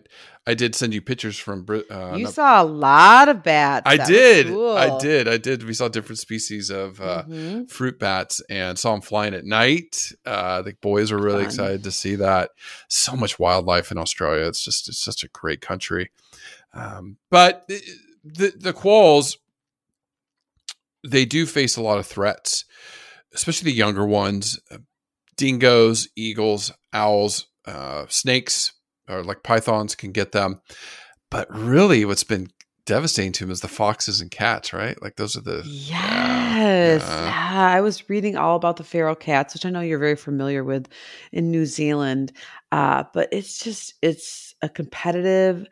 I did send you pictures from. Uh, you not- saw a lot of bats. I That did. I did. I did. We saw different species of uh, Mhm. fruit bats and saw them flying at night. Uh, the boys were really Fun. excited to see that. So much wildlife in Australia. It's just it's such a great country. Um, but the, the the quolls, they do face a lot of threats, especially the younger ones. Dingoes, eagles, owls, uh, snakes, or like pythons can get them. But really, what's been devastating to them is the foxes and cats, right? Like those are the Yes. yeah. Yeah. I was reading all about the feral cats, which I know you're very familiar with in New Zealand. Uh, but it's just, it's a competitive,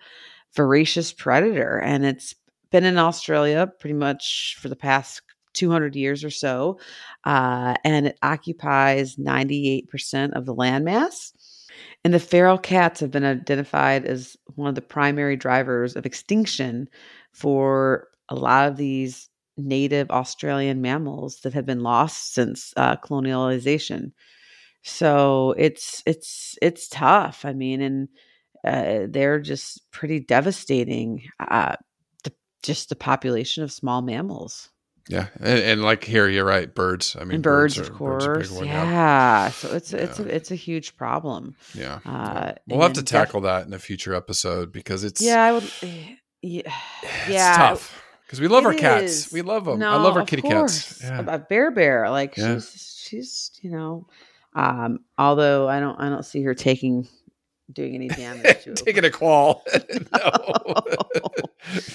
voracious predator. And it's been in Australia pretty much for the past 200 years or so. Uh, and it occupies 98% of the landmass. And the feral cats have been identified as one of the primary drivers of extinction for a lot of these native Australian mammals that have been lost since uh, colonialization. So it's it's it's tough. I mean, and uh, they're just pretty devastating. Uh, the, just the population of small mammals Yeah, and, and like here, you're right. Birds. I mean, and birds, of birds are a course. big one, yeah. So it's it's a, it's a huge problem. yeah. Uh, We'll have to and def- tackle that in a future episode because it's Yeah, I would. eh, Yeah, it's yeah. tough because we love It our cats. is. We love them. No, I love our kitty course. cats. Yeah. A, bear bear, like Yeah. she's she's you know, um, although I don't I don't see her taking doing any damage to Taking a quoll.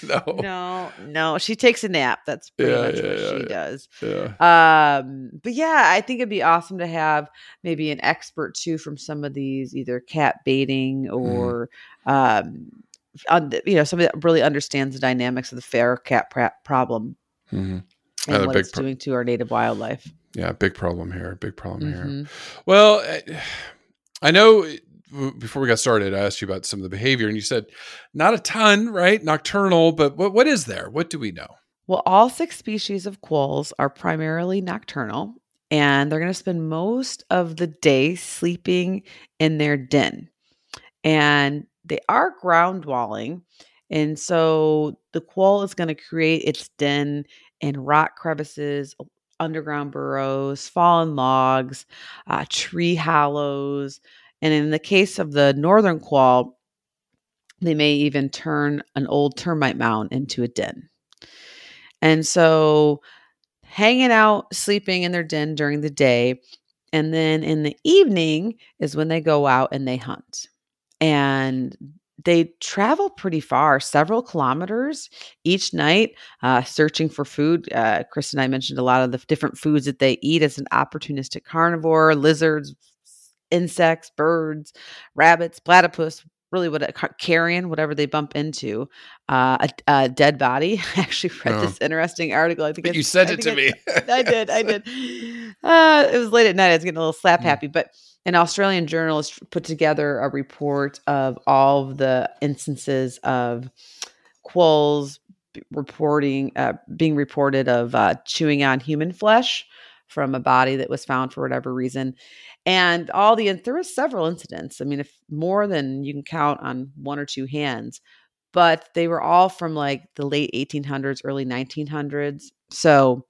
no. no. No, no, she takes a nap. That's pretty Yeah, much yeah, what yeah, she yeah. does. Yeah. Um, but yeah, I think it'd be awesome to have maybe an expert too from some of these either cat baiting Mm-hmm. or um, un- you know, somebody that really understands the dynamics of the feral cat pra- problem Mhm. and Uh, what it's pro- doing to our native wildlife. Yeah. Big problem here. Big problem here. Mhm. Well, I- I know before we got started, I asked you about some of the behavior, and you said not a ton, right? Nocturnal, but what what is there? What do we know? Well, all six species of quolls are primarily nocturnal, and they're going to spend most of the day sleeping in their den. And they are ground dwelling. And so the quoll is going to create its den in rock crevices, underground burrows, fallen logs, uh, tree hollows. And in the case of the northern quoll, they may even turn an old termite mound into a den. And so hanging out, sleeping in their den during the day. And then in the evening is when they go out and they hunt. And they travel pretty far, several kilometers each night, uh, searching for food. Uh, Chris and I mentioned a lot of the different foods that they eat as an opportunistic carnivore lizards, insects, birds, rabbits, platypus, really what a carrion, whatever they bump into, uh, a, a dead body. I actually read Oh. this interesting article. I think you sent it to me. I, I did. I did. Uh, it was late at night. I was getting a little slap Mm. happy, but an Australian journalist put together a report of all of the instances of quolls reporting uh, being reported of uh, chewing on human flesh from a body that was found for whatever reason and all the and there was several incidents i mean if more than you can count on one or two hands but they were all from like the late 1800s early 1900s so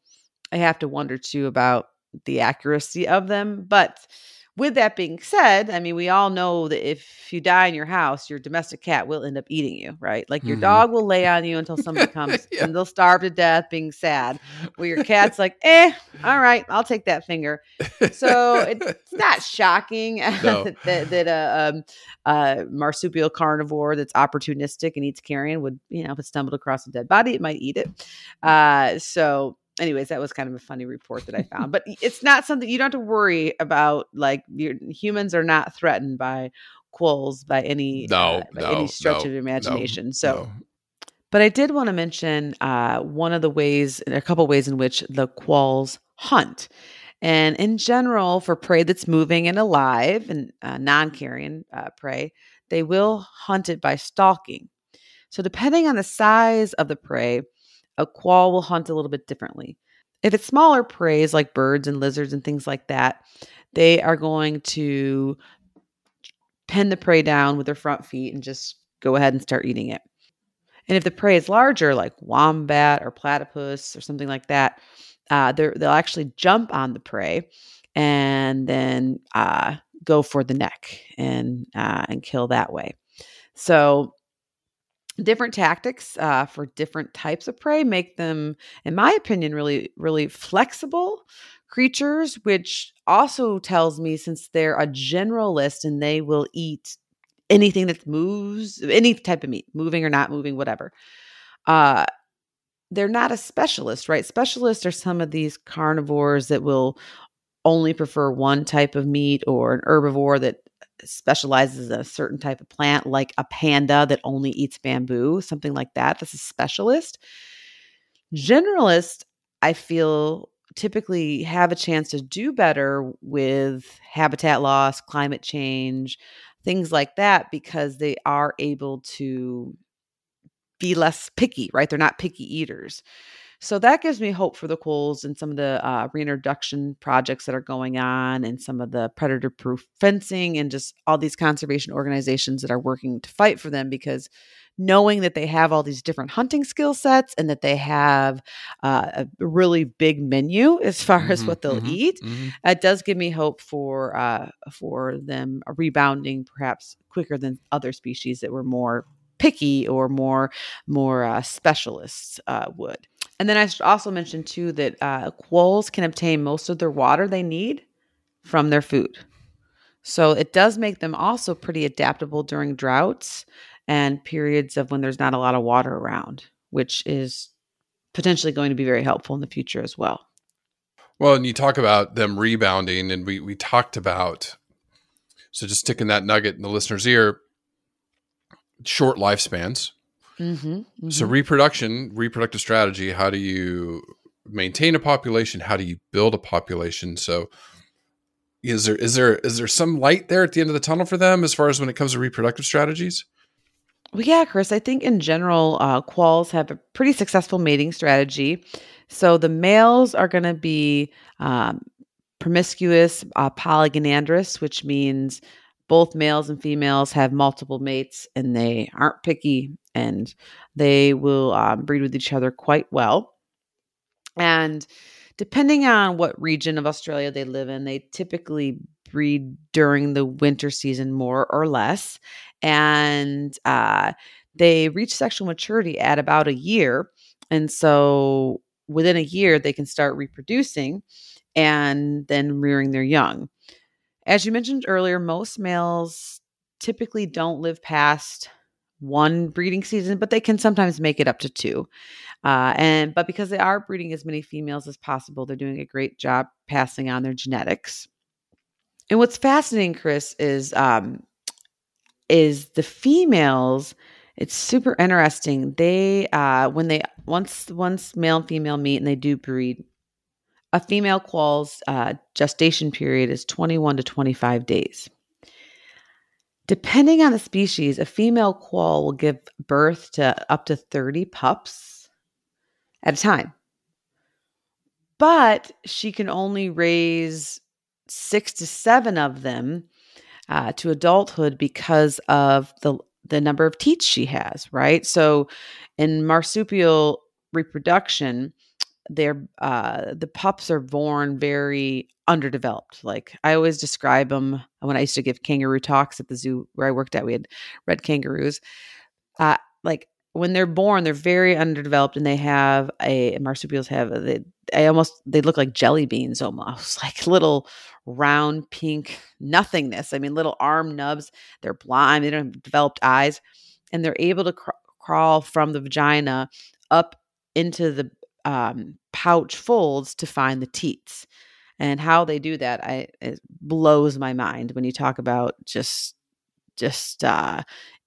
i have to wonder too about the accuracy of them but with that being said, I mean, we all know that if you die in your house, your domestic cat will end up eating you, right? Like your Mhm. dog will lay on you until somebody comes Yeah. and they'll starve to death being sad. Where your cat's like, eh, all right, I'll take that finger. So it's not shocking No. that, that a, um, a marsupial carnivore that's opportunistic and eats carrion would, you know, if it stumbled across a dead body, it might eat it. Uh, so anyways that was kind of a funny report that i found but it's not something you don't have to worry about like your humans are not threatened by quolls by any no, uh, by no, any stretch no, of imagination so but i did want to mention uh, one of the ways a couple ways in which the quolls hunt and in general for prey that's moving and alive and uh, non-carrion uh, prey they will hunt it by stalking so depending on the size of the prey a quoll will hunt a little bit differently. If it's smaller preys like birds and lizards and things like that, they are going to pin the prey down with their front feet and just go ahead and start eating it. And if the prey is larger, like wombat or platypus or something like that, uh, they'll actually jump on the prey and then uh, go for the neck and uh, and kill that way. So different tactics uh, for different types of prey make them, in my opinion, really really flexible creatures. Which also tells me since they're a generalist and they will eat anything that moves, any type of meat, moving or not moving, whatever. Uh, they're not a specialist, right? Specialists are some of these carnivores that will only prefer one type of meat or an herbivore that specializes in a certain type of plant, like a panda that only eats bamboo, something like that. That's a specialist. Generalist, I feel, typically have a chance to do better with habitat loss, climate change, things like that, because they are able to be less picky, right? They're not picky eaters. So that gives me hope for the quolls and some of the uh, reintroduction projects that are going on and some of the predator proof fencing and just all these conservation organizations that are working to fight for them because knowing that they have all these different hunting skill sets and that they have uh, a really big menu as far mm-hmm, as what they'll mm-hmm, eat, mm-hmm. it does give me hope for uh, for them rebounding perhaps quicker than other species that were more picky or more more uh, specialists uh, would. And then I should also mention too that uh, quolls can obtain most of their water they need from their food. So it does make them also pretty adaptable during droughts and periods of when there's not a lot of water around, which is potentially going to be very helpful in the future as well. Well, and you talk about them rebounding, and we we talked about so just sticking that nugget in the listener's ear short lifespans. Mm-hmm, mm-hmm. So reproduction, reproductive strategy. How do you maintain a population? How do you build a population? So is there is there is there some light there at the end of the tunnel for them as far as when it comes to reproductive strategies? Well, yeah, Chris. I think in general, uh, quolls have a pretty successful mating strategy. So the males are going to be um, promiscuous, uh, polygynandrous, which means both males and females have multiple mates and they aren't picky and they will um, breed with each other quite well. And depending on what region of Australia they live in, they typically breed during the winter season more or less. And uh, they reach sexual maturity at about a year. And so within a year, they can start reproducing and then rearing their young. As you mentioned earlier, most males typically don't live past one breeding season, but they can sometimes make it up to two. Uh, and but because they are breeding as many females as possible, they're doing a great job passing on their genetics. And what's fascinating, Chris, is um, is the females. It's super interesting. They uh, when they once once male and female meet and they do breed, a female quoll's uh, gestation period is 21 to 25 days. Depending on the species, a female quoll will give birth to up to 30 pups at a time. But she can only raise six to seven of them uh, to adulthood because of the the number of teats she has, right? So in marsupial reproduction, they're uh, the pups are born very underdeveloped. Like I always describe them when I used to give kangaroo talks at the zoo where I worked at. We had red kangaroos. Uh, like when they're born, they're very underdeveloped, and they have a marsupials have a, they, I almost they look like jelly beans almost like little round pink nothingness. I mean, little arm nubs. They're blind. They don't have developed eyes, and they're able to cr- crawl from the vagina up into the um, pouch folds to find the teats. And how they do that, I it blows my mind when you talk about just just uh,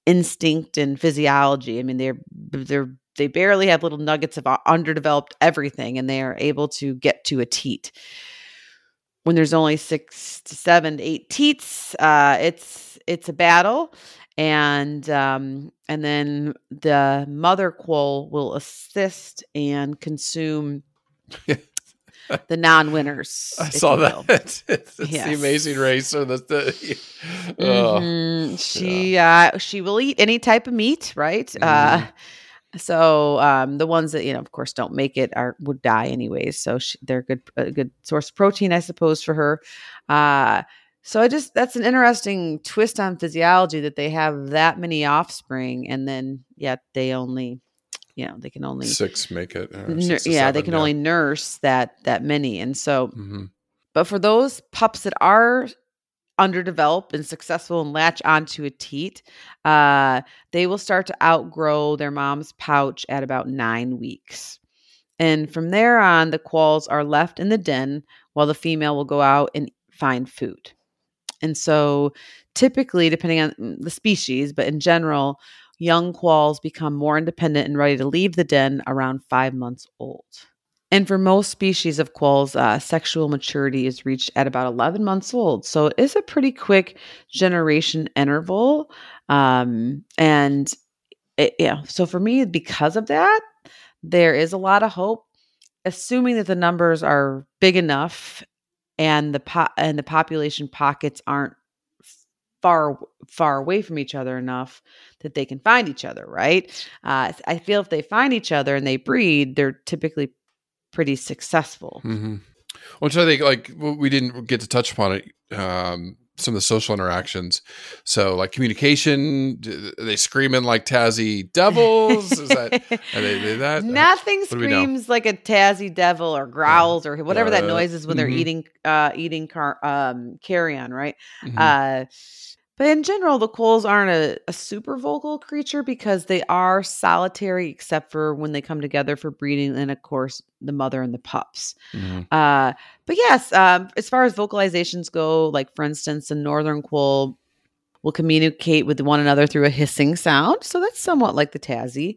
instinct and physiology. I mean, they're they're they barely have little nuggets of uh, underdeveloped everything, and they are able to get to a teat. When there's only six to seven to eight teats, uh, it's it's a battle, and um, and then the mother quoll will assist and consume the non-winners. I saw that. it's the Yes. Amazing Race or the, the oh, Mhm. She uh, she will eat any type of meat, right? Uh, Mhm. so um, the ones that you know, of course, don't make it are would die anyways. So she, they're a good a good source of protein, I suppose, for her. Uh, so I just that's an interesting twist on physiology that they have that many offspring, and then yet they only, you know, they can only six make it. nur- six yeah they can only nurse that that many, and so Mhm. but for those pups that are underdeveloped and successful and latch onto a teat, uh, they will start to outgrow their mom's pouch at about nine weeks. And from there on, the quolls are left in the den while the female will go out and find food. And so, typically, depending on mm, the species, but in general, young quolls become more independent and ready to leave the den around five months old. And for most species of quolls, uh, sexual maturity is reached at about 11 months old. So it is a pretty quick generation interval. Um, and it, yeah, so for me, because of that, there is a lot of hope, assuming that the numbers are big enough and the po- and the population pockets aren't far far away from each other enough that they can find each other right uh, i feel if they find each other and they breed they're typically pretty successful hmm Which I think, like, we didn't get to touch upon it. Um, some of the social interactions. So, like communication, they screaming like Tassie devils? Is that are they, they that? Nothing what do we know? screams like a Tassie devil or growls or whatever that Uh, noise is when they're mhm. eating uh eating car um carrion, right? Mhm. Uh but in general, the quolls aren't a, a super vocal creature because they are solitary, except for when they come together for breeding, and of course, the mother and the pups. Mhm. Uh, but yes, um, as far as vocalizations go, like for instance, the northern quoll will communicate with one another through a hissing sound. So that's somewhat like the Tassie.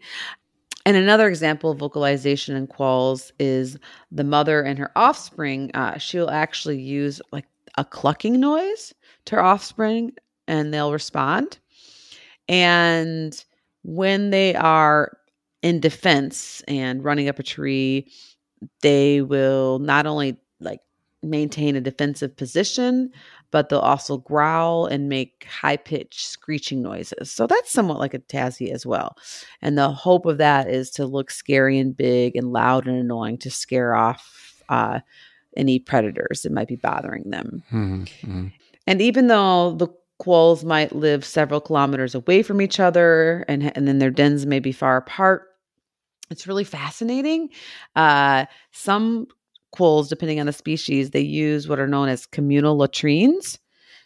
And another example of vocalization in quolls is the mother and her offspring. Uh, she'll actually use like a clucking noise to her offspring and they'll respond. And when they are in defense and running up a tree, they will not only like maintain a defensive position, but they'll also growl and make high pitched screeching noises. So that's somewhat like a Tassie as well. And the hope of that is to look scary and big and loud and annoying to scare off uh, any predators that might be bothering them. Mhm. Mhm. And even though the quolls might live several kilometers away from each other and, and then their dens may be far apart, it's really fascinating. Uh, some quolls, depending on the species, they use what are known as communal latrines.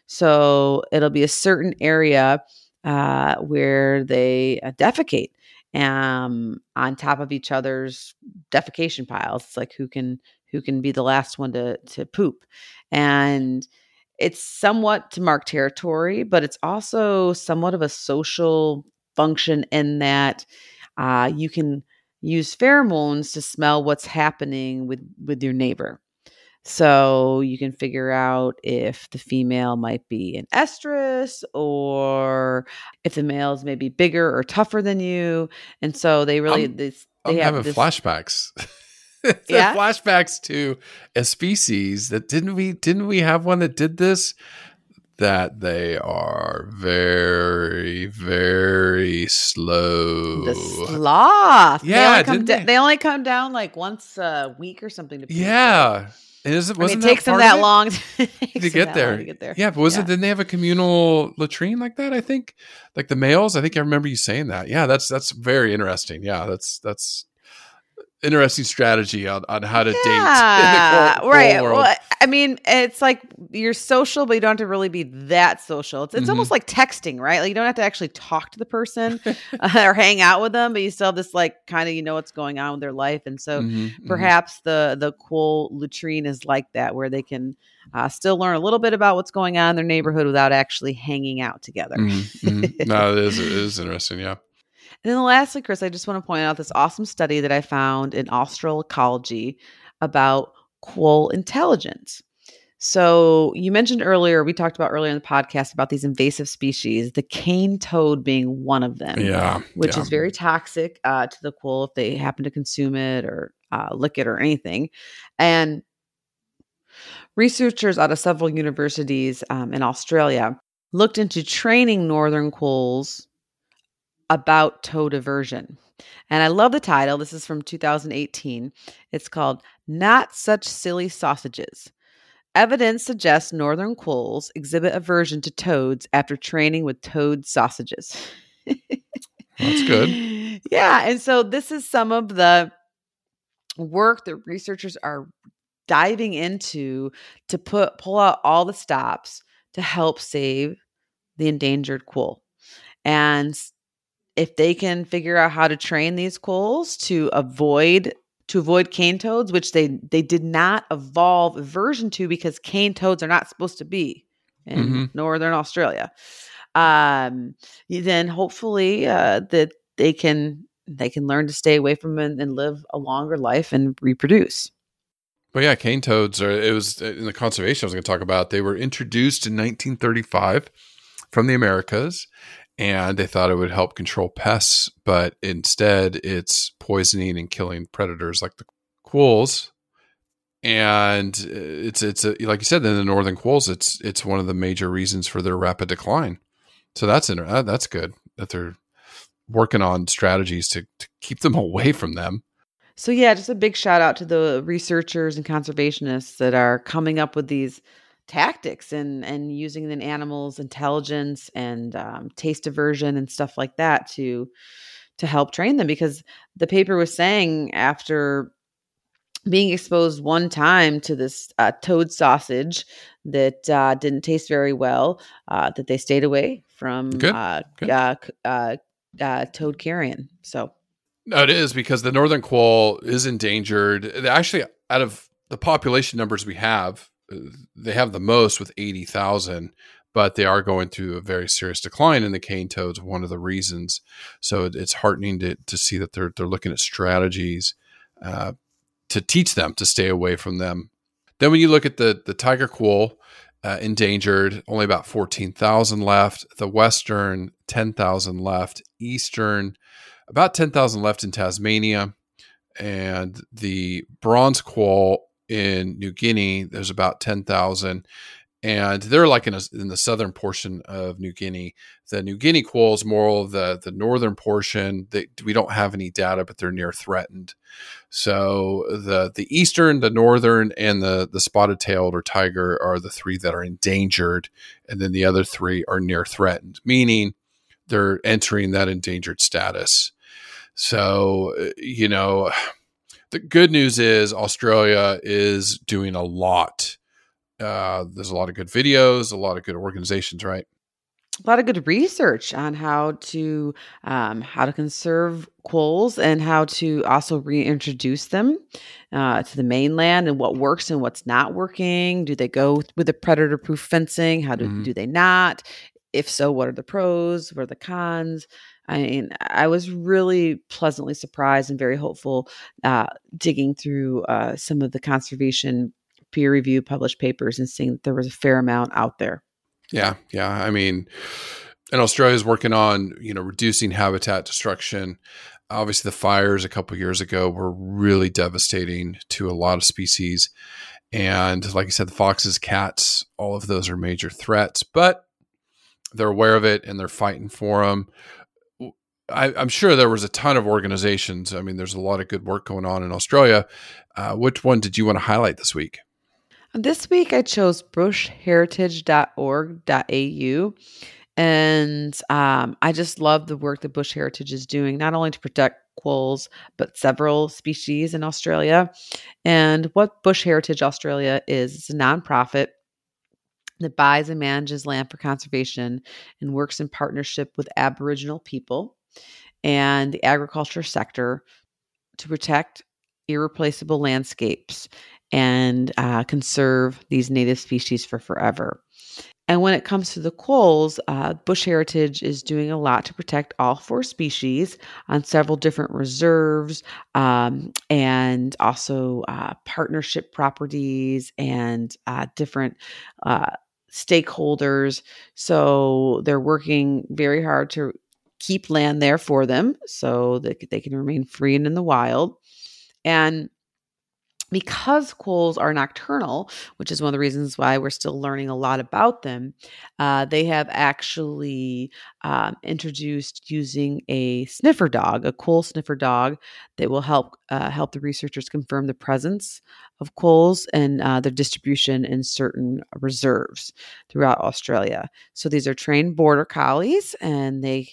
So it'll be a certain area uh, where they uh, defecate um, on top of each other's defecation piles. It's like who can who can be the last one to to poop, and it's somewhat to mark territory, but it's also somewhat of a social function in that uh, you can use pheromones to smell what's happening with with your neighbor. So you can figure out if the female might be an estrus or if the male is maybe bigger or tougher than you. And so they really I'm- this they I'm have having this, flashbacks. Yeah? flashbacks to a species that didn't we didn't we have one that did this? That they are very very slow. the sloth. Yeah, they only, da- they? only come down like once a week or something to yeah, and is it I mean, wasn't it takes them that long to, to get there. to get there. Yeah, but was Yeah. it? Didn't they have a communal latrine like that? I think, like the males. I think I remember you saying that. Yeah, that's that's very interesting. Yeah, that's that's interesting strategy on, on how to date in the right. world. Well, I mean, it's like you're social, but you don't have to really be that social. It's, it's Mhm. almost like texting, right? Like you don't have to actually talk to the person uh, or hang out with them, but you still have this like kind of you know what's going on with their life, and so Mhm, mhm. perhaps the the cool latrine is like that, where they can uh, still learn a little bit about what's going on in their neighborhood without actually hanging out together. Mhm, mhm. no, it is it is interesting. Yeah. And then lastly, Chris, I just want to point out this awesome study that I found in Austral Ecology about quoll intelligence. So you mentioned earlier, we talked about earlier in the podcast about these invasive species, the cane toad being one of them, Yeah. which yeah. is very toxic uh, to the quoll if they happen to consume it or uh, lick it or anything. And Researchers out of several universities um, in Australia looked into training northern quolls about toad aversion. And I love the title. This is from 2018. It's called Not Such Silly Sausages. Evidence suggests northern quolls exhibit aversion to toads after training with toad sausages. That's good. Yeah. And so this is some of the work that researchers are diving into to put pull out all the stops to help save the endangered quoll. And if they can figure out how to train these quolls to avoid to avoid cane toads, which they they did not evolve aversion to because cane toads are not supposed to be in Mm-hmm. northern Australia. Um, then hopefully uh, that they can they can learn to stay away from it and live a longer life and reproduce. But yeah, cane toads are. It was in the conservation I was going to talk about. They were introduced in 1935 from the Americas, and they thought it would help control pests, but instead it's poisoning and killing predators like the quolls. And it's it's a, like you said, in the northern quolls, it's it's one of the major reasons for their rapid decline. So that's uh, that's good that they're working on strategies to, to keep them away from them. So yeah, just a big shout out to the researchers and conservationists that are coming up with these tactics and and using an animal's intelligence and um, taste aversion and stuff like that to to help train them because the paper was saying after being exposed one time to this uh, toad sausage that uh, didn't taste very well, uh, that they stayed away from Good, uh, good. uh, uh, toad carrion. So No, it is because the northern quoll is endangered. Actually, out of the population numbers we have, they have the most with 80,000, but they are going through a very serious decline in the cane toads, one of the reasons. So it- it's heartening to, to see that they're, they're looking at strategies uh, to teach them to stay away from them. Then when you look at the, the tiger quoll, uh, endangered, only about 14,000 left. The western, 10,000 left. Eastern, about 10,000 left in Tasmania. And the bronze quoll in New Guinea, there's about 10,000. And they're like in, a, in the southern portion of New Guinea. The New Guinea quoll is more of the, the northern portion. They, we don't have any data, but they're near threatened. So the the eastern, the northern, and the the spotted tailed or tiger are the three that are endangered, and then the other three are near threatened, meaning they're entering that endangered status. So you know, the good news is Australia is doing a lot. Uh, there's a lot of good videos, a lot of good organizations, right? a lot of good research on how to um, how to conserve quolls and how to also reintroduce them uh, to the mainland and what works and what's not working. Do they go with the predator proof fencing? How do Mhm. do they not? If so, what are the pros? What are the cons? I mean, I was really pleasantly surprised and very hopeful uh, digging through uh, some of the conservation peer review published papers and seeing that there was a fair amount out there. Yeah, yeah. I mean, and Australia is working on you know reducing habitat destruction. Obviously, the fires a couple years ago were really devastating to a lot of species, and like I said, the foxes, cats, all of those are major threats. But they're aware of it and they're fighting for them. I, I'm sure there was a ton of organizations. I mean, there's a lot of good work going on in Australia. Uh, which one did you want to highlight this week? This week I chose bushheritage.org.au. And um, I just love the work that Bush Heritage is doing, not only to protect quolls, but several species in Australia. And what Bush Heritage Australia is, it's a nonprofit that buys and manages land for conservation and works in partnership with Aboriginal people and the agriculture sector to protect irreplaceable landscapes and uh, conserve these native species for forever. And when it comes to the quolls, uh, Bush Heritage is doing a lot to protect all four species on several different reserves um, and also uh, partnership properties and uh, different uh, stakeholders. So they're working very hard to keep land there for them so that they can remain free and in the wild. And because quolls are nocturnal, which is one of the reasons why we're still learning a lot about them, uh, they have actually um, introduced using a sniffer dog, a quoll sniffer dog, that will help uh, help the researchers confirm the presence of quolls and uh, their distribution in certain reserves throughout Australia. So these are trained border collies, and they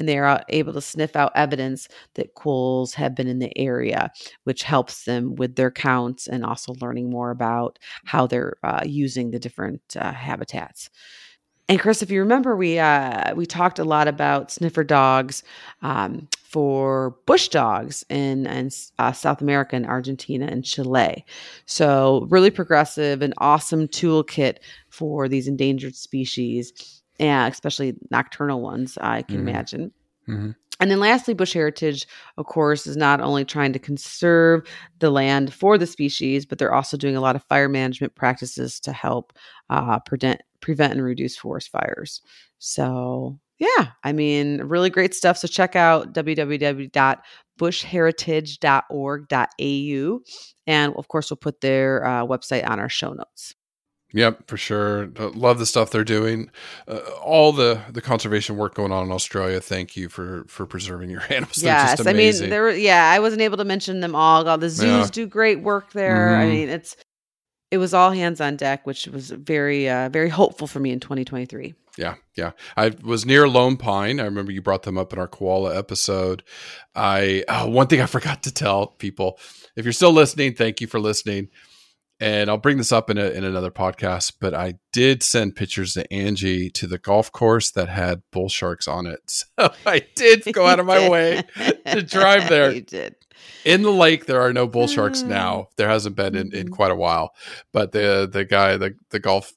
and they are able to sniff out evidence that quolls have been in the area, which helps them with their counts and also learning more about how they're uh, using the different uh, habitats. And Chris, if you remember, we uh, we talked a lot about sniffer dogs um, for bush dogs in, in uh, South America and Argentina and Chile. So really progressive and awesome toolkit for these endangered species yeah, especially nocturnal ones, I can mm-hmm. imagine. Mm-hmm. And then lastly, Bush Heritage, of course, is not only trying to conserve the land for the species, but they're also doing a lot of fire management practices to help uh, prevent, prevent and reduce forest fires. So, yeah, I mean, really great stuff. So check out www.bushheritage.org.au. And of course, we'll put their uh, website on our show notes. Yep, for sure. Love the stuff they're doing. Uh, all the the conservation work going on in Australia. Thank you for for preserving your animals. Yes, I mean there. Were, yeah, I wasn't able to mention them all. All the zoos yeah. do great work there. Mm-hmm. I mean, it's it was all hands on deck, which was very uh, very hopeful for me in 2023. Yeah, yeah. I was near Lone Pine. I remember you brought them up in our koala episode. I oh, one thing I forgot to tell people. If you're still listening, thank you for listening and I'll bring this up in a, in another podcast, but I did send pictures to Angie to the golf course that had bull sharks on it. So I did go out of my way to drive there. You did. In the lake, there are no bull sharks mm. now. There hasn't been in, in quite a while. But the the guy, the the golf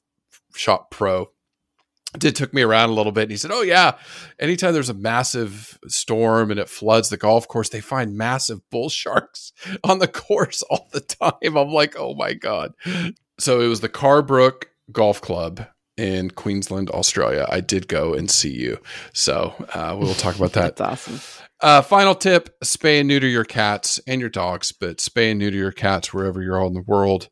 shop pro, did took me around a little bit and he said oh yeah anytime there's a massive storm and it floods the golf course they find massive bull sharks on the course all the time. I'm like oh my god. So it was the carbrook golf club in queensland australia. I did go and see you. So uh, we'll talk about that. That's awesome. Uh, final tip spay and neuter your cats and your dogs but spay and neuter your cats wherever you're all in the world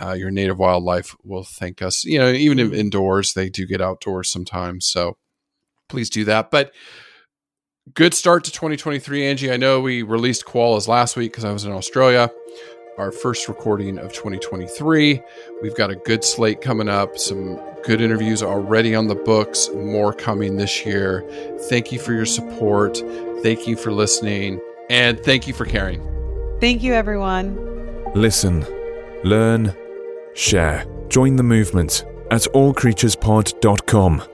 uh, your native wildlife will thank us. You know, even mm-hmm. indoors, they do get outdoors sometimes. So please do that. But good start to 2023, Angie. I know we released koalas last week because I was in Australia. Our first recording of 2023. We've got a good slate coming up, some good interviews already on the books, more coming this year. Thank you for your support. Thank you for listening. And thank you for caring. Thank you, everyone. Listen, learn, share, join the movement at allcreaturespod.com.